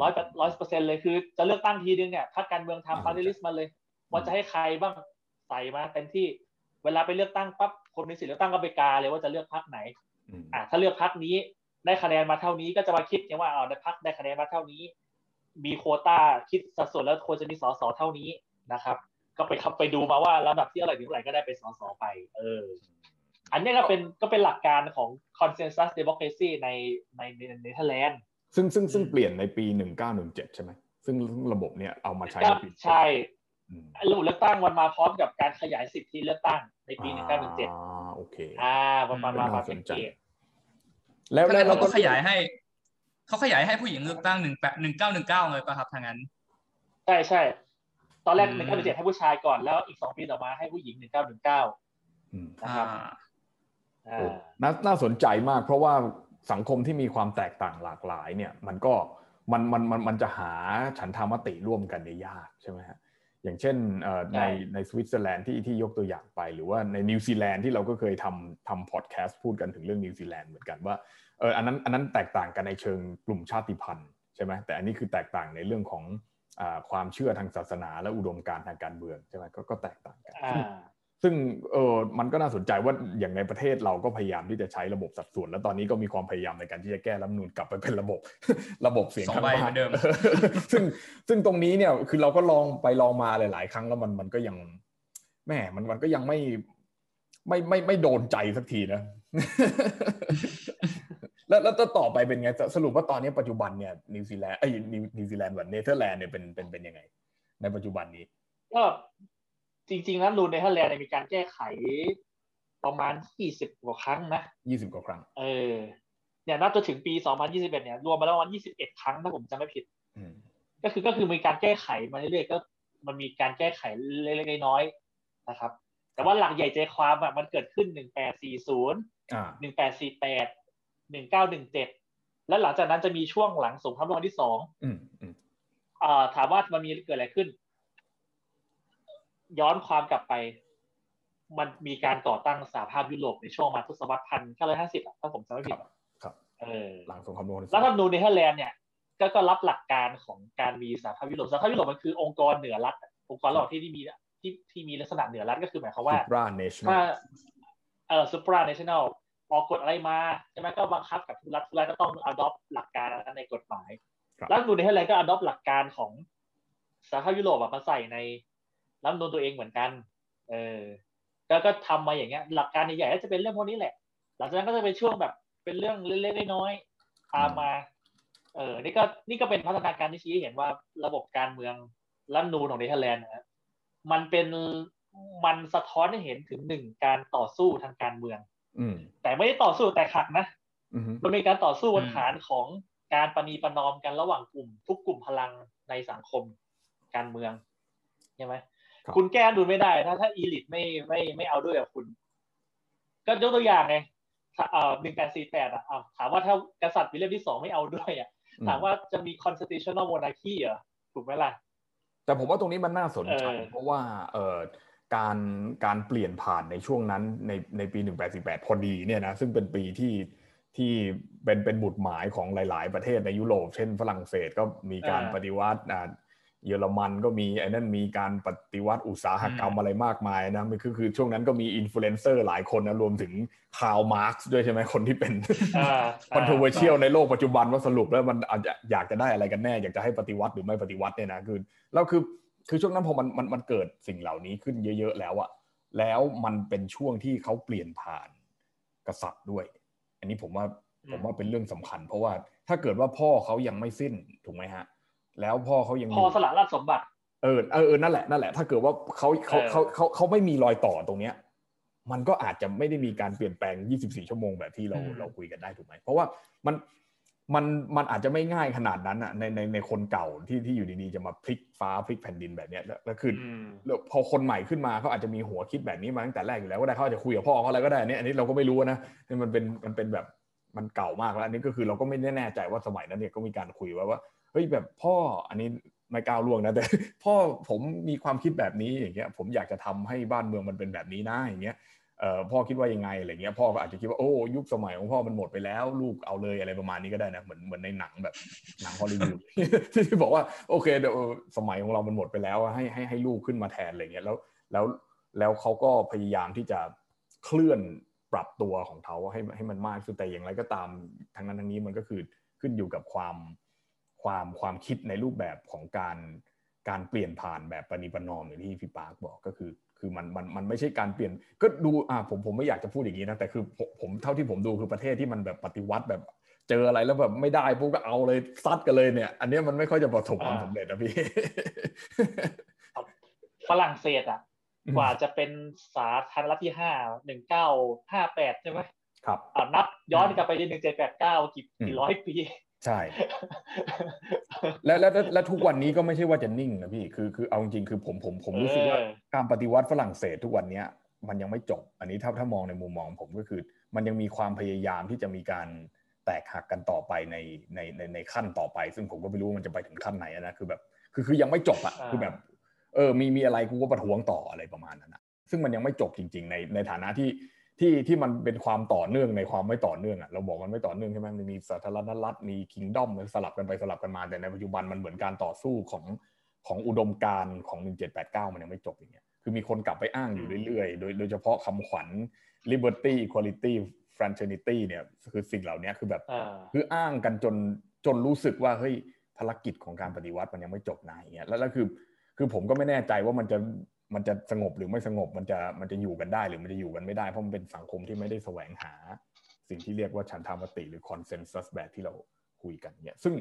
ร้อยร้อยเปอร์เซ็นเลยคือจะเลือกตั้งทีนึงเนี่ยพรรคการเมืองทำ party list มาเลย ว่าจะให้ใครบ้างใส่มาเต็มที่เวลาไปเลือกตั้งปั๊บคนมีสิทธิ์เลือกตั้งก็ไปกาเลยว่าจะเลือกพรรคไหนอ่าถ้าเลือกพรรคนี้ ได้คะแนนมาเท่านี้ก็จะมาคิดกันว่าเอาได้พรรคได้คะแนนมาเท่านี้ มีโคต้าคิดสัดส่วนแล้วควรจะมีสสเท่านี้นะครับ ก็ไปขับไปดูมาว่าระดับที่อะไรถึงอะไรก็ได้ไปสอสอไป เออ อันนี้ก็เป็นก็เป็นหลักการของ consensus democracy ในในในเนเธอร์แลนด์ ซึ่งซึ่งซึ่งเปลี่ยนในปี 1917 ใช่ไหมซึ่งระบบเนี้ยเอามาใช้ใช่ระบบเลือกตั้งมันมาพร้อมกับการขยายสิทธิเลือกตั้งในปี 1917อ่าโอเคอ่าประมาณมาเป็นเกตแล้วแล้วเราก็ขยายให้เขาขยายให้ผู้หญิงเลือกตั้งหนึ่งแปดหนึ่งเก้าหนึ่งเก้าเลยป่ะครับทางนั้นใช่ใช่ตอนแรกหนึ่งเก้าหนึ่งเจ็ดให้ผู้ชายก่อนแล้วอีกสองปีต่อมาให้ผู้หญิงหนึ่งเก้าหนึ่งเก้านะครับน่าน่าสนใจมากเพราะว่า สังคมที่มีความแตกต่างหลากหลายเนี่ยมันก็มันมันมันมันจะหาฉันทามติร่วมกันได้ยากใช่ไหมฮะอย่างเช่นในในสวิตเซอร์แลนด์ที่ที่ยกตัวอย่างไป หรือว่าในนิวซีแลนด์ที่เราก็เคยทำทำพอดแคสต์พูดกันถึงเรื่องนิวซีแลนด์เหมือนกันว่าเอออันนั้นอันนั้นแตกต่างกันในเชิงกลุ่มชาติพันธุ์ใช่ไหมแต่อันนี้คือแตกต่างในเรื่องของอความเชื่อทางศาสนาและอุดมการณ์ทางการเมืองใช่ไหมก็ก็แตกต่างกัน ซึ่งเออมันก็น่าสนใจว่าอย่างในประเทศเราก็พยายามที่จะใช้ระบบสัดส่วน แล้วตอนนี้ก็มีความพยายามในการที่จะแก้รัฐธรรมนูญกลับไปเป็นระบบระบบเสียงข้างมากซึ่งซึ่งตรงนี้เนี่ยคือเราก็ลองไปลองมาหลาย ๆ ครั้งแล้วมันมันก็ยังแม่มันมันก็ยังไม่ไม่ไม่ไม่โดนใจสักทีนะ แล้วแล้วต่อไปเป็นไง สรุปว่าตอนนี้ปัจจุบันเนี่ยนิวซีแลนด์ไอ้นิวซีแลนด์แบบเนเธอร์แลนด์เนี่ยเป็นเป็นเป็นยังไง ในปัจจุบันนี้ ก็ จริงๆแล้วรูนเนเธอร์แลนด์มีการแก้ไขประมาณยี่สิบกว่าครั้งนะยี่สิบกว่าครั้ง เออ เนี่ยนับจนถึงปีสองพันยี่สิบเอ็ดเนี่ยรวมมาแล้ววันยี่สิบเอ็ดครั้งถ้าผมจำไม่ผิดก็คือก็คือมีการแก้ไขมาเรื่อยๆก็ มันมีการแก้ไขเล็กๆน้อยๆนะครับ แต่ว่าหลักใหญ่ใจความอะมันเกิดขึ้นหนึ่งแปดสี่ศูนย์หนึ่งแปดสี่แปดหนึ่งเก้าหนึ่งเจ็ดแล้วหลังจากนั้นจะมีช่วงหลังสงครามโลกครั้งที่สองอ่าถามว่ามันมีเกิดอะไรขึ้น ย้อนความกลับไป มันมีการก่อตั้งสหภาพยุโรปในช่วงมาทศวรรษพันเก้าร้อยห้าสิบถ้าผมจำไม่ผิดครับเออหลังสงครามโลกแล้วถ้าดูเนเธอร์แลนด์เนี่ยก็ก็รับหลักการของการมีสหภาพยุโรปสหภาพยุโรปมันคือองค์กรเหนือรัฐองค์กรระหว่างที่ที่มีที่ที่มีลักษณะเหนือรัฐก็คือหมายความว่าถ้าเออ supernational ออกกฎอะไรมาใช่ไหมก็บังคับกับทุกรัฐทุกรัฐก็ต้อง adopt หลักการนั้นในกฎหมายแล้วดูในเทศเลยก็ adopt หลักการของสหภาพยุโรปมาใส่ใน รัฐมนูลตัวเองเหมือนกัน เออก็ก็ทำมาอย่างเงี้ย หลักการใหญ่ๆก็จะเป็นเรื่องพวกนี้แหละ หลังจากนั้นก็จะเป็นช่วงแบบเป็นเรื่องเล็กๆน้อยๆตามมา เออ นี่ก็นี่ก็เป็นพัฒนาการที่ชี้เห็นว่าระบบการเมืองรัฐนูนของเนเธอร์แลนด์นะมันเป็นมันสะท้อนให้เห็นถึงหนึ่งการต่อสู้ทางการเมืองแต่ไม่ได้ต่อสู้แต่ขัดนะมันเป็นการต่อสู้บนฐานของการปณีประนอมกันระหว่างกลุ่ม ทุกกลุ่มพลังในสังคมการเมืองใช่ไหม คุณแก้ดูไม่ได้ ถ้าถ้าอีลิทไม่ไม่ไม่เอาด้วยกับคุณ ก็ยกตัวอย่างไงเอ่อหนึ่งแปดสี่แปดอะถามว่าถ้ากษัตริย์วิลเลียมที่สองไม่เอาด้วยอะถามว่าจะมี constitutional monarchy เหรอถูกไหมล่ะ แต่ผมว่าตรงนี้มันน่าสนใจเพราะว่าเออการการเปลี่ยนผ่านในช่วงนั้นในในปี 1848 พอดีเนี่ยนะซึ่งเป็นปีที่ที่เป็นเป็นหมุดหมายของหลาย ๆ ประเทศในยุโรป เช่นฝรั่งเศสก็มีการปฏิวัติ เยอรมันก็มีไอ้นั่นมีการปฏิวัติอุตสาหกรรมอะไรมากมายนะมันคือคือช่วงนั้นก็มีอินฟลูเอนเซอร์หลายคนนะรวมถึงคาร์ลมาร์กซ์ด้วยใช่ไหมคนที่เป็น controversial ในโลกปัจจุบันว่าสรุปแล้วมันอยากจะได้อะไรกันแน่ อยากจะให้ปฏิวัติหรือไม่ปฏิวัติเนี่ยนะคือแล้วคือคือช่วงนั้นพอมันมันมันเกิดสิ่งเหล่านี้ขึ้นเยอะๆแล้วอะแล้วมันเป็นช่วงที่เขาเปลี่ยนผ่านกษัตริย์ด้วย อันนี้ผมว่าผมว่าเป็นเรื่องสำคัญ เพราะว่าถ้าเกิดว่าพ่อเขายังไม่สิ้นถูกไหมฮะ แล้วพ่อเขายังพ่อสละราชสมบัติเออเออนั่นแหละนั่นแหละ ถ้าเกิดว่าเขาเขาเขาเขาเขาไม่มีรอยต่อตรงเนี้ย มันก็อาจจะไม่ได้มีการเปลี่ยนแปลง 24 ชั่วโมงแบบที่เราเราคุยกันได้ถูกไหมเพราะว่ามันมันมันอาจจะไม่ง่ายขนาดนั้นอะในในในคนเก่าที่ที่อยู่ดีๆจะมาพลิกฟ้าพลิกแผ่นดินแบบเนี้ยแล้วคือพอคนใหม่ขึ้นมาเขาอาจจะมีหัวคิดแบบนี้มาตั้งแต่แรกอยู่แล้วก็ได้เขาอาจจะคุยกับพ่อเขาอะไรก็ได้นี่อันนี้เราก็ไม่รู้นะมันเป็นมันเป็นแบบมันเก่ามากแล้วอันนี้ก็คือเราก็ไม่แน่ใจว่าสมัยนั้นเนี่ยก็มีการคุยว่าว่า เฮ้ยแบบพ่ออันนี้ไม่ก้าวล่วงนะแต่พ่อผมมีความคิดแบบนี้อย่างเงี้ยผมอยากจะทำให้บ้านเมืองมันเป็นแบบนี้นะอย่างเงี้ยพ่อคิดว่ายังไงอะไรเงี้ยพ่อก็อาจจะคิดว่าโอ้ยุคสมัยของพ่อมันหมดไปแล้วลูกเอาเลยอะไรประมาณนี้ก็ได้นะเหมือนเหมือนในหนังแบบหนังฮอลลีวูดที่บอกว่าโอเคเดี๋ยวสมัยของเรามันหมดไปแล้วให้ให้ให้ลูกขึ้นมาแทนอะไรเงี้ยแล้วแล้วแล้วเขาก็พยายามที่จะเคลื่อนปรับตัวของเขาให้ให้มันมากขึ้นแต่อย่างไรก็ตามทั้งนั้นทั้งนี้มันก็คือขึ้นอยู่กับความ ความความคิดในรูปแบบของการการเปลี่ยนผ่านแบบปณิปนอมอย่างที่พี่ปาร์คบอกก็คือคือมันมันมันไม่ใช่การเปลี่ยนก็ดูอ่าผมผมไม่อยากจะพูดอย่างนี้นะแต่คือผมผมเท่าที่ผมดูคือประเทศที่มันแบบปฏิวัติแบบเจออะไรแล้วแบบไม่ได้ปุ๊บก็เอาเลยซัดกันเลยเนี่ย อันนี้มันไม่ค่อยจะประสบความสำเร็จนะพี่ฝรั่งเศสอะกว่าจะเป็นสาธารณรัฐที่ห้าหนึ่งเก้าห้าแปดใช่ไหมครับอ่านับย้อนกลับไปที่หนึ่งเจ็ดแปดเก้ากี่กี่ร้อยปี ใช่ และและและทุกวันนี้ก็ไม่ใช่ว่าจะนิ่งนะพี่คือคือเอาจริงคือผมผมผมรู้สึกว่าการปฏิวัติฝรั่งเศสทุกวันเนี้ยมันยังไม่จบ อันนี้ถ้าถ้ามองในมุมมองผมก็คือ มันยังมีความพยายามที่จะมีการแตกหักกันต่อไปในในในในขั้นต่อไป ซึ่งผมก็ไม่รู้มันจะไปถึงขั้นไหนนะคือแบบคือคือยังไม่จบอะคือแบบเออมีมีอะไรกูก็ประท้วงต่ออะไรประมาณนั้นนะซึ่งมันยังไม่จบจริง ๆ ในในฐานะที่ ที่ที่มันเป็นความต่อเนื่องในความไม่ต่อเนื่องอะเราบอกมันไม่ต่อเนื่องใช่ไหมมันมีสาธารณรัฐมีคิงดอมมันสลับกันไปสลับกันมาแต่ในปัจจุบันมันเหมือนการต่อสู้ของของอุดมการณ์ของ 1789 มันยังไม่จบอย่างเงี้ยคือมีคนกลับไปอ้างอยู่เรื่อยๆ โดยโดยเฉพาะคำขวัญ liberty equality fraternity เนี่ยคือสิ่งเหล่านี้คือแบบอ่าคืออ้างกันจนจนรู้สึกว่าเฮ้ยภารกิจของการปฏิวัติมันยังไม่จบนายอย่างเงี้ยแล้วแล้วคือคือผมก็ไม่แน่ใจว่ามันจะ มันจะสงบหรือไม่สงบมันจะมันจะอยู่กันได้หรือมันจะอยู่กันไม่ได้เพราะมันเป็นสังคมที่ไม่ได้แสวงหา สิ่งที่เรียกว่าฉันทามติหรือคอนเซนแซสแบบที่เราคุยกันเนี่ยซึ่ง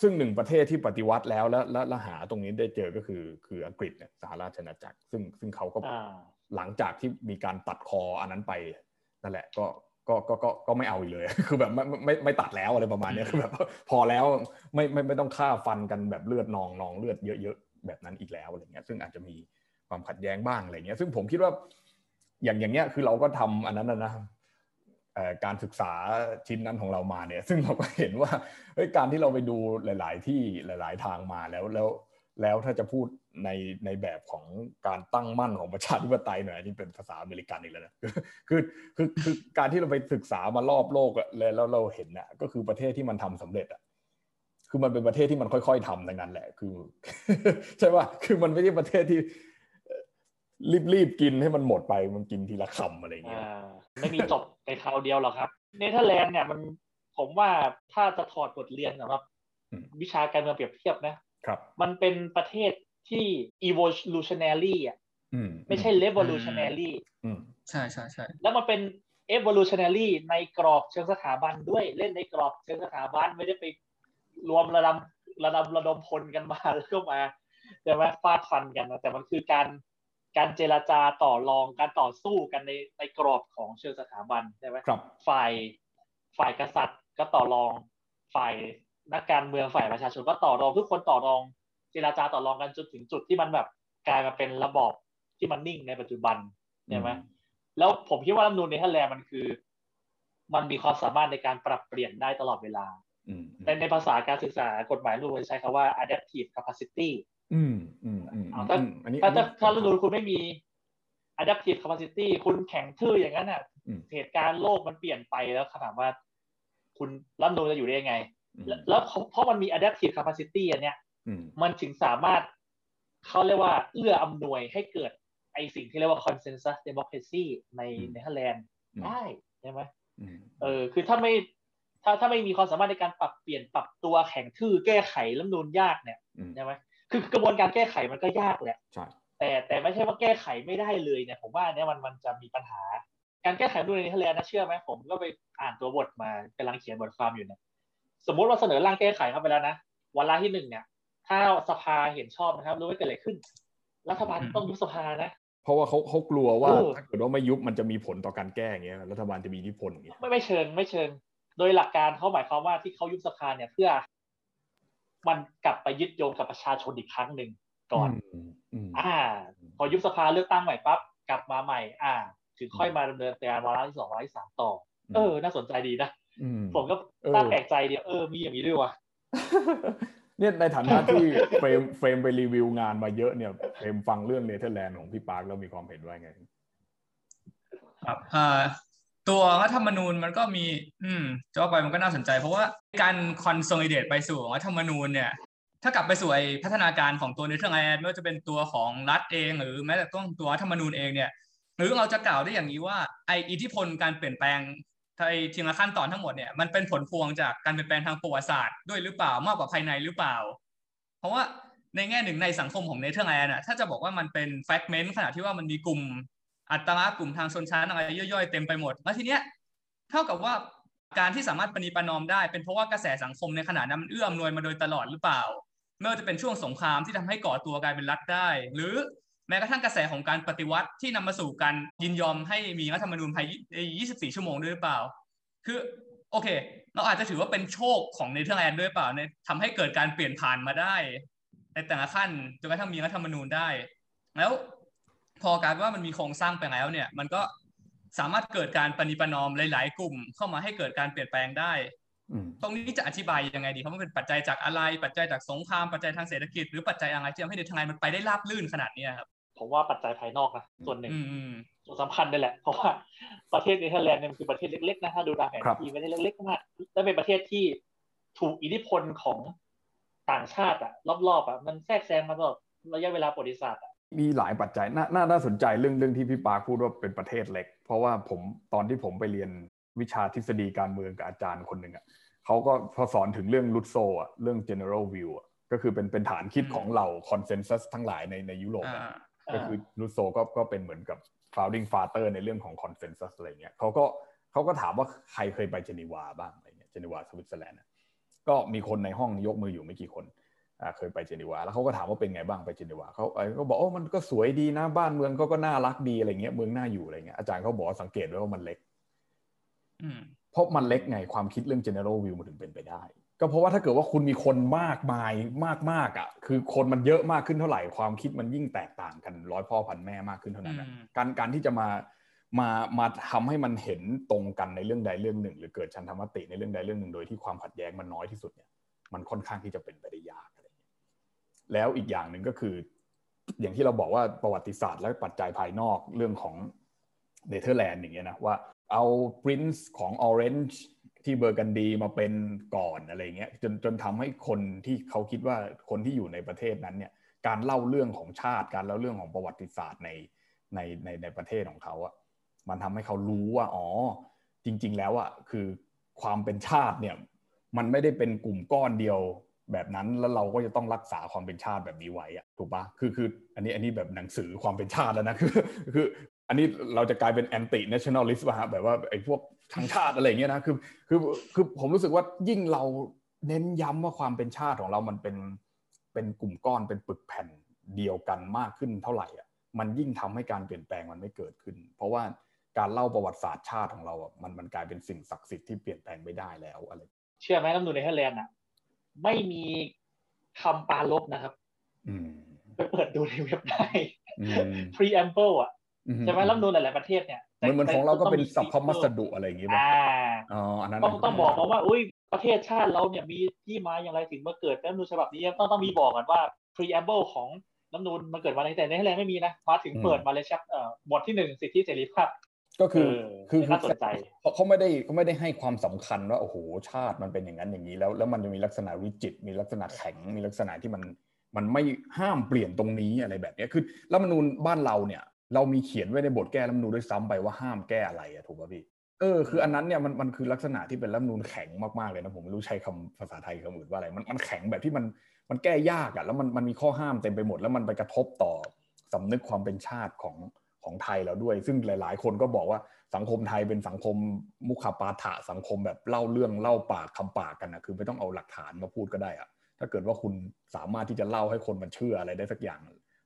ซึ่งหนึ่งประเทศที่ปฏิวัติแล้วแล้วแล้วแล้วหาตรงนี้ได้เจอก็คือคืออังกฤษเนี่ยสหราชอาณาจักร ซึ่งซึ่งเขาก็อ่าหลังจากที่มีการตัดคออันนั้นไปนั่นแหละก็ก็ก็ก็ก็ไม่เอาอีกเลย คือแบบไม่ไม่ไม่ไม่ตัดแล้วอะไรประมาณเนี้ยคือแบบพอแล้วไม่ไม่ไม่ต้องฆ่าฟันกันแบบเลือดนองนองเลือดเยอะ ๆ แบบนั้นอีกแล้วอะไรเงี้ยซึ่งอาจจะมี ความขัดแย้งบ้างอะไรเงี้ยซึ่งผมคิดว่าอย่างอย่างเงี้ยคือเราก็ทำอันนั้นนะนะการศึกษาชิ้นนั้นของเรามาเนี่ย ซึ่งเราก็เห็นว่าการที่เราไปดูหลาย ๆ ที่หลาย ๆ ทางมาแล้วแล้วแล้วถ้าจะพูดในในแบบของการตั้งมั่นของประชาธิปไตยหน่อยนนี้เป็นภาษาอเมริกันอีกแล้วนะคือคือคือการที่เราไปศึกษามารอบโลกอะแล้วเราเห็นอะก็คือประเทศที่มันทำสำเร็จอะคือมันเป็นประเทศที่มันค่อย ๆทำดังนั้นแหละ คือ ใช่ป่ะคือมันไม่ใช่ประเทศที่ รีบรีบๆกินให้มันหมดไปมันกินทีละคำอะไรอย่างเงี้ยอ่าไม่มีจบในคราวเดียวหรอกครับ เนเธอร์แลนด์เนี่ยมันผมว่าถ้าจะถอดบทเรียนสำหรับอืมวิชาการเมืองเปรียบเทียบนะครับ มันเป็นประเทศที่ evolutionary อะอืมไม่ใช่ revolutionary อืมใช่ใช่ใช่แล้วมันเป็น evolutionary ในกรอบเชิงสถาบันด้วยเล่นในกรอบเชิงสถาบันไม่ได้ไปรวมระดมระดมระดมพลกันมาแล้วก็มาแต่ว่าฟาดฟันกันนะแต่มันคือการ การเจรจาต่อรองการต่อสู้กันในในกรอบของเชิงสถาบันใช่ไหมครับฝ่ายฝ่ายกษัตริย์ก็ต่อรองฝ่ายนักการเมืองฝ่ายประชาชนก็ต่อรองทุกคนต่อรอง เจรจาต่อรองกันจนถึงจุดที่มันแบบกลายมาเป็นระบอบที่มันนิ่งในปัจจุบันใช่ไหมแล้วผมคิดว่ารัฐธรรมนูลเนเธอร์แลนด์มันคือ มันมีความสามารถในการปรับเปลี่ยนได้ตลอดเวลาอืมในในภาษาการศึกษากฎหมายรัฐธรรมนูลใช้คำว่า adaptive capacity อืมอืมอืมเอาถ้าอืมอันนี้ถ้าอันนี้ถ้าถ้ารัฐธรรมนูลคุณไม่มี adaptive capacity คุณแข็งทื่ออย่างนั้นอะอืมเหตุการณ์โลกมันเปลี่ยนไปแล้วถามว่า คุณรัฐธรรมนูลจะอยู่ได้ยังไงอืมแล้วแล้วเพราะเพราะมันมี adaptive capacity อันเนี้ยอืมมันถึงสามารถเขาเรียกว่า เอื้ออำนวยให้เกิดไอสิ่งที่เรียกว่า consensus democracy ในเนเธอร์แลนด์ได้ใช่ไหมอืมเออ คือถ้าไม่ถ้าถ้าไม่มีความสามารถในการปรับเปลี่ยนปรับตัวแข็งทื่อแก้ไขรัฐธรรมนูลยากเนี่ยอืมใช่ไหม คือกระบวนการแก้ไขมันก็ยากแหละใช่แต่แต่ไม่ใช่ว่าแก้ไขไม่ได้เลยเนี่ยผมว่าเนี่ยมันมันจะมีปัญหา การแก้ไขรัฐธรรมนูลในเนเธอร์แลนด์นะเชื่อไหมผมก็ไปอ่านตัวบทมากำลังเขียนบทความอยู่เนี่ยสมมุติว่าเสนอร่างแก้ไขเข้าไปแล้วนะวันละที่หนึ่งเนี่ย ถ้าสภาเห็นชอบนะครับรู้ไหมเกิดอะไรขึ้น รัฐบาลต้องยุบสภานะเพราะว่าเขาเขากลัวว่าเออถ้าเกิดว่าไม่ยุบมันจะมีผลต่อการแก้อย่างเงี้ยรัฐบาลจะมีอิทธิพลอย่างเงี้ยไม่ไม่เชิงไม่เชิง โดยหลักการเขาหมายความว่าที่เขายุบสภาเนี่ยเพื่อ มันกลับไปยึดโยงกับประชาชนอีกครั้งหนึ่งก่อนอืมอืมอ่า พอยุบสภาเลือกตั้งใหม่ปั๊บกลับมาใหม่ อ่า ถึงค่อยมาดำเนินการวาระที่สองวาระที่สามต่อ เออ น่าสนใจดีนะอืมผมก็เออตั้งแปลกใจเดียวเออมีอย่างนี้ด้วยวะเนี่ยในฐานะที่เฟรมเฟรมไปรีวิวงานมาเยอะเนี่ยเฟรมฟังเรื่องเนเธอร์แลนด์ของพี่ปาร์คแล้วมีความเห็นว่าไง ครับอ่า ตัวรัฐธรรมนูญมันก็มี อืมจะว่าไปมันก็น่าสนใจ เพราะว่าการ consolidate ไปสู่รัฐธรรมนูญเนี่ย ถ้ากลับไปสู่ไอพัฒนาการของตัวเนเธอร์แลนด์ไม่ว่าจะเป็นตัวของรัฐเอง หรือแม้แต่ต้องตัวรัฐธรรมนูญเองเนี่ย หรือเราจะกล่าวได้อย่างนี้ว่าไออิทธิพลการเปลี่ยนแปลงไอทีละขั้นตอนทั้งหมดเนี่ยมันเป็นผลพวงจากการเปลี่ยนแปลงทางประวัติศาสตร์ด้วยหรือเปล่ามากกว่าภายในหรือเปล่า เพราะว่าในแง่หนึ่งในสังคมของเนเธอร์แลนด์อะถ้าจะบอกว่ามันเป็น fragment ขนาดที่ว่ามันมีกลุ่ม อัตรากษณ์กลุ่มทางชนชั้นอะไรย่อยๆเต็มไปหมดแล้วทีเนี้ยเท่ากับว่าการที่สามารถปณีประนอมได้ เป็นเพราะว่ากระแสสังคมในขณะนั้นมันเอื้ออำนวยมาโดยตลอดหรือเปล่าไม่ว่าจะเป็นช่วงสงครามที่ทำให้ก่อตัวกลายเป็นรัฐได้ หรือแม้กระทั่งกระแสของการปฏิวัติที่นำมาสู่การยินยอมให้มีรัฐธรรมนูญภายใน24 ชั่วโมงด้วยหรือเปล่า คือโอเค เราอาจจะถือว่าเป็นโชคของเนเธอร์แลนด์ด้วยเปล่าในทำให้เกิดการเปลี่ยนผ่านมาได้ ในแต่ละขั้นจนกระทั่งมีรัฐธรรมนูญได้ แล้ว พอกลารว่ามันมีโครงสร้างไปแล้วเนี่ยมันก็สามารถเกิดการปณิประนอมหลาย ๆ กลุ่ม เข้ามาให้เกิดการเปลี่ยนแปลงได้ตรงนี้จะอธิบายยังไงดีครับว่าเป็นปัจจัยจากอะไร ปัจจัยจากสงครามปัจจัยทางเศรษฐกิจหรือปัจจัยอะไรที่ทำให้เนเธอร์แลนด์มันไปได้ราบลื่นขนาดนี้ครับผมว่าปัจจัยภายนอกนะส่วนหนึ่งอืมส่วนสำคัญนี่แหละ เพราะว่าประเทศเนเธอร์แลนด์เนี่ยมันคือประเทศเล็กๆนะถ้าดูตามแผนที่ไม่ได้เล็กๆมากและเป็นประเทศที่ถูกอิทธิพลของต่างชาติอะรอบๆอะมันแทรกแซงมาตลอดระยะเวลาประวัติศาสตร์อะ มีหลายปัจจัยน่าน่าน่าสนใจเรื่องเรื่องที่พี่ปาร์คพูดว่าเป็นประเทศเล็ก เพราะว่าผมตอนที่ผมไปเรียนวิชาทฤษฎีการเมืองกับอาจารย์คนหนึ่งอะเขาก็พอสอนถึงเรื่องลุตโซอะเรื่อง general view อะก็คือเป็นเป็นฐานคิดของเรา consensus ทั้งหลายในในยุโรปอะก็คือลุตโซก็ก็เป็นเหมือนกับ founding father ในเรื่องของ consensus อะไรเงี้ยเขาก็เขาก็ถามว่าใครเคยไปเจนีวาบ้างอะไรเงี้ยเจนีวาสวิตเซอร์แลนด์ก็มีคนในห้องยกมืออยู่ไม่กี่คนอ่า เคยไปเจนีวาแล้วเขาก็ถามว่าเป็นไงบ้างไปเจนีวาเขาไอ้ก็บอกโอ้มันก็สวยดีนะบ้านเมืองก็ก็น่ารักดีอะไรเงี้ยเมืองน่าอยู่อะไรเงี้ยอาจารย์เขาบอกสังเกตไว้ว่ามันเล็กเพราะมันเล็กไงความคิดเรื่อง general view มันถึงเป็นไปได้ ก็เพราะว่าถ้าเกิดว่าคุณมีคนมากมายมากมากอะ คือคนมันเยอะมากขึ้นเท่าไหร่ความคิดมันยิ่งแตกต่างกันร้อยพ่อพันแม่มากขึ้นเท่านั้นการการที่จะมามามาทำให้มันเห็นตรงกันในเรื่องใดเรื่องหนึ่ง หรือเกิดฉันทามติในเรื่องใดเรื่องหนึ่งโดยที่ความขัดแย้งมันน้อยที่สุดเนี่ยมันค่อนข้างที่จะเป็นไปได้ยาก แล้วอีกอย่างหนึ่งก็คือ อย่างที่เราบอกว่าประวัติศาสตร์และปัจจัยภายนอกเรื่องของเนเธอร์แลนด์อย่างเงี้ยนะว่าเอา Prince ของ Orange ที่เบอร์กันดีมาเป็นก่อนอะไรเงี้ยจนจนทำให้คนที่เขาคิดว่าคนที่อยู่ในประเทศนั้นเนี่ยการเล่าเรื่องของชาติการเล่าเรื่องของประวัติศาสตร์ในในในในประเทศของเขาอะมันทำให้เขารู้ว่าอ๋อจริง ๆ แล้วอะคือความเป็นชาติเนี่ยมันไม่ได้เป็นกลุ่มก้อนเดียว แบบนั้นแล้วเราก็จะต้องรักษาความเป็นชาติแบบนี้ไว้อะถูกปะคือคืออันนี้อันนี้แบบหนังสือความเป็นชาติแล้วนะคือคือ อันนี้เราจะกลายเป็น anti-nationalist ป่ะฮะแบบว่าไอ้พวกชังชาติอะไรเงี้ยนะคือคือคือผมรู้สึกว่ายิ่งเราเน้นย้ำว่าความเป็นชาติของเรามันเป็นเป็นกลุ่มก้อนเป็นปึกแผ่นเดียวกันมากขึ้นเท่าไหร่อะมันยิ่งทำให้การเปลี่ยนแปลงมันไม่เกิดขึ้น เพราะว่าการเล่าประวัติศาสตร์ชาติของเราอะมันมันกลายเป็นสิ่งศักดิ์สิทธิ์ที่เปลี่ยนแปลงไม่ได้แล้วอะไร เชื่อไหมน้ำนูในเฮแลนด์อะ ไม่มีคำปาลบนะครับไปเปิดดูในเว็บได้ preamble อะใช่ไหมรัฐนูนหลาย ๆ ประเทศเนี่ยเหมือนเหมือนของเราก็เป็นสัพพมัสดุอะไรอย่างเงี้ยอ๋ออันนั้นต้องต้องบอกมาว่าอุ้ยประเทศชาติเราเนี่ยมีที่มาอย่างไรถึงมาเกิดรัฐนูนฉบับนี้ต้องต้องมีบอกกันว่า preamble ของรัฐนูนมันเกิดวันไหนแต่ในไทยแลนด์ไม่มีนะมาถึงเปิดมาเลยชับเอ่อบทที่หนึ่งสิทธิเสรีภาพ ก็คือคือน่าสนใจเขาไม่ได้เขาไม่ได้ให้ความสำคัญว่าโอ้โหชาติมันเป็นอย่างนั้นอย่างนี้แล้ว แล้วมันจะมีลักษณะวิจิต มีลักษณะแข็งมีลักษณะที่มันมันไม่ห้ามเปลี่ยนตรงนี้อะไรแบบนี้คือรัฐมนูญบ้านเราเนี่ย เรามีเขียนไว้ในบทแก้รัฐมนูญด้วยซ้ำไปว่าห้ามแก้อะไรอะถูกป่ะพี่เออคืออันนั้นเนี่ยมันมันคือลักษณะที่เป็นรัฐมนูญแข็งมากๆเลยนะผมไม่รู้ใช้คำภาษาไทยคำอื่นว่าอะไรมันมันแข็งแบบที่มันมันแก้ยากอะแล้วมันมันมีข้อห้ามเต็มไปหมด แล้วมันไปกระทบต่อสำนึกความเป็นชาติของ ของไทยเราด้วย ซึ่งหลาย ๆ คนก็บอกว่าสังคมไทยเป็นสังคมมุขปาฐะสังคมแบบเล่าเรื่องเล่าปากคำปากกันนะคือไม่ต้องเอาหลักฐานมาพูดก็ได้อะถ้าเกิดว่าคุณสามารถที่จะเล่าให้คนมันเชื่ออะไรได้สักอย่าง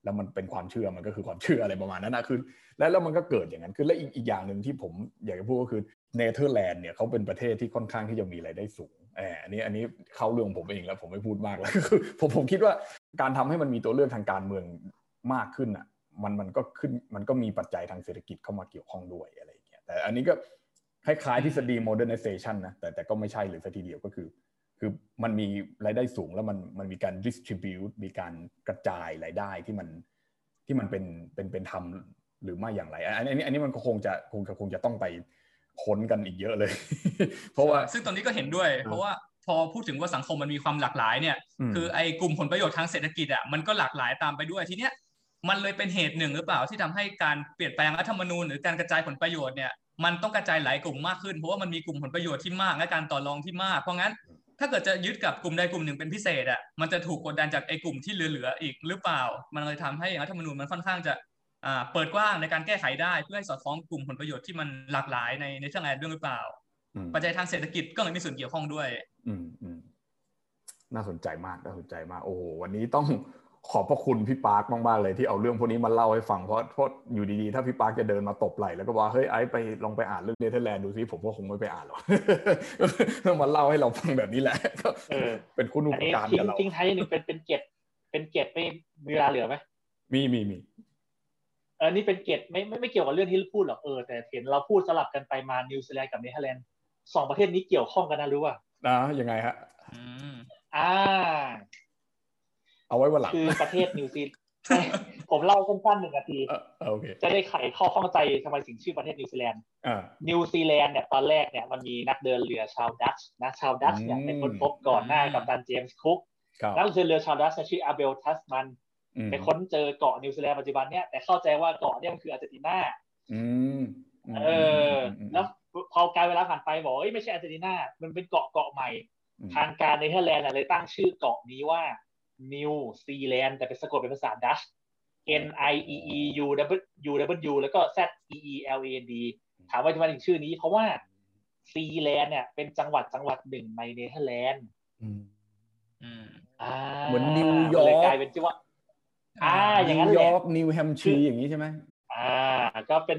แล้วมันเป็นความเชื่อมันก็คือความเชื่ออะไรประมาณนั้นนะคือแล้วแล้วมันก็เกิดอย่างนั้นคือและอีกอีกอย่างหนึ่งที่ผมอยากจะพูดก็คือเนเธอร์แลนด์เนี่ยเขาเป็นประเทศที่ค่อนข้างที่จะมีรายได้สูงแอบอันนี้อันนี้เข้าเรื่องผมเองแล้วผมไม่พูดมากแล้วคือผมผมคิดว่าการทำให้มันมีตัวเลือกทางการเมืองมากขึ้นอะ มันมันก็ขึ้นมันก็มีปัจจัยทางเศรษฐกิจเข้ามาเกี่ยวข้องด้วยอะไรอย่างเงี้ยแต่อันนี้ก็คล้ายๆทฤษฎี modernization นะแต่แต่ก็ไม่ใช่เลยสัทีเดียวก็คือ คือมันมีรายได้สูงแล้วมันมันมีการ distribute มีการกระจายรายได้ที่มันที่มันเป็นเป็นเป็นธรรมหรือไม่อย่างไรอันนี้อันนี้มันก็คงจะคงจะคงจะต้องไปค้นกันอีกเยอะเลย เพราะว่าซึ่งตอนนี้ก็เห็นด้วย เพราะว่าพอพูดถึงว่าสังคมมันมีความหลากหลายเนี่ย คือไอ้กลุ่มผลประโยชน์ทางเศรษฐกิจอะมันก็หลากหลายตามไปด้วยทีเนี้ย มันเลยเป็นเหตุหนึ่งหรือเปล่าที่ทำให้การเปลี่ยนแปลงรัฐธรรมนูญหรือการกระจายผลประโยชน์เนี่ยมันต้องกระจายหลายกลุ่มมากขึ้นเพราะว่ามันมีกลุ่มผลประโยชน์ที่มากและการต่อรองที่มาก เพราะงั้น ถ้าเกิดจะยึดกับกลุ่มใดกลุ่มหนึ่งเป็นพิเศษอะมันจะถูกกดดันจากไอ้กลุ่มที่เหลือๆอีกหรือเปล่า มันเลยทำให้รัฐธรรมนูญมันค่อนข้างจะอ่าเปิดกว้างในการแก้ไขได้เพื่อให้สอดคล้องกลุ่มผลประโยชน์ที่มันหลากหลายในในเรื่องอะไรด้วยหรือเปล่า ปัจจัยทางเศรษฐกิจก็เลยมีส่วนเกี่ยวข้องด้วย อืมอืมน่าสนใจมากน่าสนใจมากโอ้โหวันนี้ต้อง ขอบพระคุณพี่ปาร์คมากๆเลยที่เอาเรื่องพวกนี้มาเล่าให้ฟังเพราะเพราะอยู่ดีๆ ถ้าพี่ปาร์คจะเดินมาตบไหล่แล้วก็ว่าเฮ้ยไอ้ไปลองไปอ่านเรื่องเนเธอร์แลนด์ดูซิผมก็คงไม่ไปอ่านหรอกต้องมาเล่าให้เราฟังแบบนี้แหละก็เป็นคุณูปการกับเราทิ้งท้ายหนึ่งเป็นเป็นเกร็ดเป็นเกร็ดไม่มีเวลาเหลือไหมมีมีมีเออนี่เป็นเกร็ดไม่ไม่ไม่เกี่ยวกับเรื่องที่พูดหรอกเออแต่เห็นเราพูดสลับกันไปมานิวซีแลนด์กับเนเธอร์แลนด์สองประเทศนี้เกี่ยวข้องกันนะรู้ว่านะยังไงฮะอืมอ่า เอาไว้วันหลังคือประเทศนิวซีแลนด์ผมเล่าสั้นๆหนึ่งนาทีเออโอเคจะได้ไขข้อข้องใจทำไมถึงชื่อประเทศนิวซีแลนด์อ่านิวซีแลนด์เนี่ยตอนแรกเนี่ยมันมีนักเดินเรือชาวดัตช์นะชาวดัตช์เนี่ยอืมเป็นคนพบก่อนหน้ากัปตันเจมส์คุกครับนักเดินเรือชาวดัตช์เนี่ยชื่ออาเบลทัสมันอืมไปค้นเจอเกาะนิวซีแลนด์ปัจจุบันเนี่ยแต่เข้าใจว่าเกาะเนี่ยมันคืออาร์เจนตินาอืมมเอออมแล้วพอกาลเวลาผ่านไปบอกว่าเอ้ยไม่ใช่อาร์เจนตินามันเป็นเกาะเกาะใหม่อืมทางการเนเธอร์แลนด์อะเลยตั้งชื่อเกาะนี้ว่า นิวซีแลนด์แต่เป็นสะกดเป็นภาษาดัตช์ N I E E U W U W แล้วก็ Z E E L A N D ถามว่าทำไมถึงชื่อนี้ เพราะว่าซีแลนด์เนี่ยเป็นจังหวัดจังหวัดหนึ่งในเนเธอร์แลนด์อืมอืมอ่าเหมือนนิวยอร์กเลกลายเป็นชื่อว่า อ่า อย่างนั้นนิวยอร์กนิวแฮมป์เชียร์อย่างนี้ใช่ไหมอ่า ก็เป็น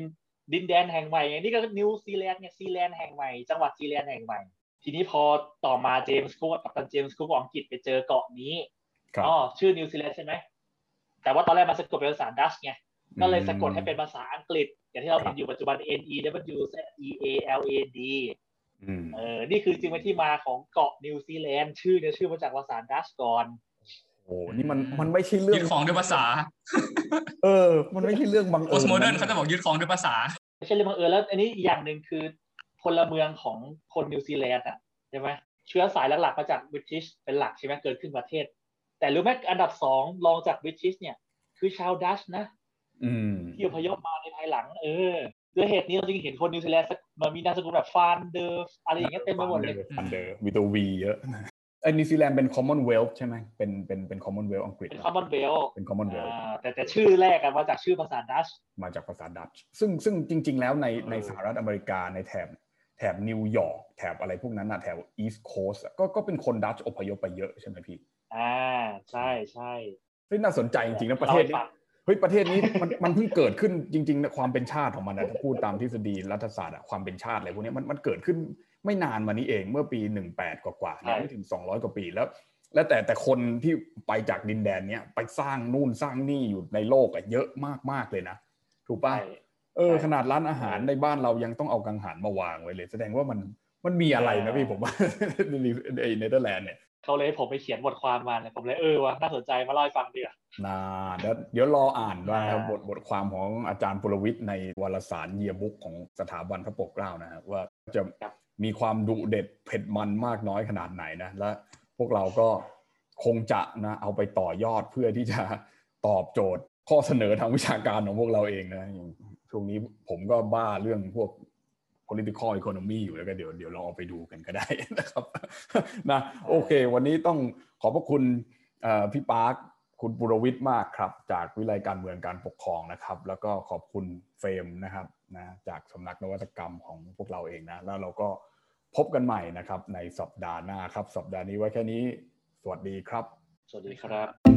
ดินแดนแห่งใหม่นี่ก็นิวซีแลนด์เนี่ยซีแลนด์แห่งใหม่ จังหวัดซีแลนด์แห่งใหม่ ทีนี้พอต่อมาเจมส์คุกกัปตันเจมส์คุกของอังกฤษไปเจอเกาะนี้ครับ อ๋อชื่อนิวซีแลนด์ใช่ไหมแต่ว่าตอนแรกมันสะกดเป็นภาษาดัตช์ไงก็เลยสะกดให้เป็นภาษาอังกฤษ อย่างที่เราเห็นอยู่ปัจจุบัน N E W Z E A L A D อืมเออ นี่คือจริงเป็นที่มาของเกาะนิวซีแลนด์ชื่อเนี่ยชื่อมาจากภาษาดัตช์ก่อนโอ้นี่มันมันไม่ใช่เรื่องยึดของด้วยภาษา เออ มันไม่ใช่เรื่องบังเอิญ postmodern์นเขาจะบอกยึดของด้วยภาษาไม่ใช่เรื่องบังเอิญแล้ว อันนี้อีกอย่างหนึ่งคือพลเมืองของคนนิวซีแลนด์อะใช่ไหมเชื้อสายหลักๆมาจาก British เป็นหลักใช่ไหมเกิดขึ้นประเทศ แต่รู้ไหมอันดับสองรองจาก British เนี่ย คือชาวดัตช์นะอืมที่อพยพมาในภายหลัง เออด้วยเหตุนี้เราจึงเห็นคนนิวซีแลนด์สักมันมีนามสกุลแบบฟานเดอร์อะไรอย่างเงี้ยเต็มไปหมดเลยฟานเดอร์วิตวีเยอะไอ้นิวซีแลนด์เป็น Commonwealth ใช่ไหมเป็นเป็นเป็น Commonwealth อังกฤษเป็น Com monwealth เป็น Commonwealth แต่แต่ชื่อแรกอะมาจากชื่อภาษาดัตช์มาจากภาษาดัตช์ซึ่งซึ่งจริง ๆ แล้วในเออในสหรัฐอเมริกาในแถบแถบนิวยอร์กแถบอะไรพวกนั้นอะแถว East Coast ก็ก็เป็นคนดัตช์อพยพไปเยอะใช่ไหมพี่ อ่าใช่ใช่เฮ้ยน่าสนใจจริงๆนะประเทศนี้เล่าให้ฟังเฮ้ยประเทศนี้มันมันเพิ่งเกิดขึ้นจริงๆนะความเป็นชาติของมันนะถ้าพูดตามทฤษฎีรัฐศาสตร์อะความเป็นชาติอะไรพวกเนี้ยมันมันเกิดขึ้นไม่นานมานี้เองเมื่อปี 18 กว่าๆเนี่ยไม่ถึง 200 กว่าปีแล้ว แล้วแต่แต่คนที่ไปจากดินแดนเนี้ยไปสร้างนู่นสร้างนี่อยู่ในโลกอะเยอะมากๆเลยนะถูกป่ะใช่เออใช่ขนาดร้านอาหารในบ้านเรายังต้องเอากังหันมาวางไว้เลย แสดงว่ามันมันมีอะไรนะพี่ผมว่าในเนเธอร์แลนด์เนี่ย เขาเลยให้ผมไปเขียนบทความมาเนี่ยผมเลยเออว่ะน่าสนใจมาเล่าให้ฟังดีกว่านาเดี๋ยวเดี๋ยวรออ่านว่าอ่าบทบทความของอาจารย์ปุรวิทย์ในวารสารเยียบุ๊กของสถาบันพระปกเกล้านะครับว่าจะมีความดุเด็ดเผ็ดมันมากน้อยขนาดไหนนะและพวกเราก็คงจะนะเอาไปต่อยอดเพื่อที่จะตอบโจทย์ข้อเสนอทางวิชาการของพวกเราเองนะอย่างช่วงนี้ผมก็บ้าเรื่องพวก political economy อยู่แล้วก็เดี๋ยวเดี๋ยวลองเอาไปดูกันก็ได้นะครับนะโอเค วันนี้ต้องขอบพระคุณเอ่อพี่ปาร์คคุณปุรวิทย์มากครับ จากวิไลการเมืองการปกครองนะครับ แล้วก็ขอบคุณเฟรมนะครับนะจากสำนักนวัตกรรมของพวกเราเองนะแล้วเราก็พบกันใหม่นะครับ ในสัปดาห์หน้าครับ สัปดาห์นี้ไว้แค่นี้ สวัสดีครับ สวัสดีครับ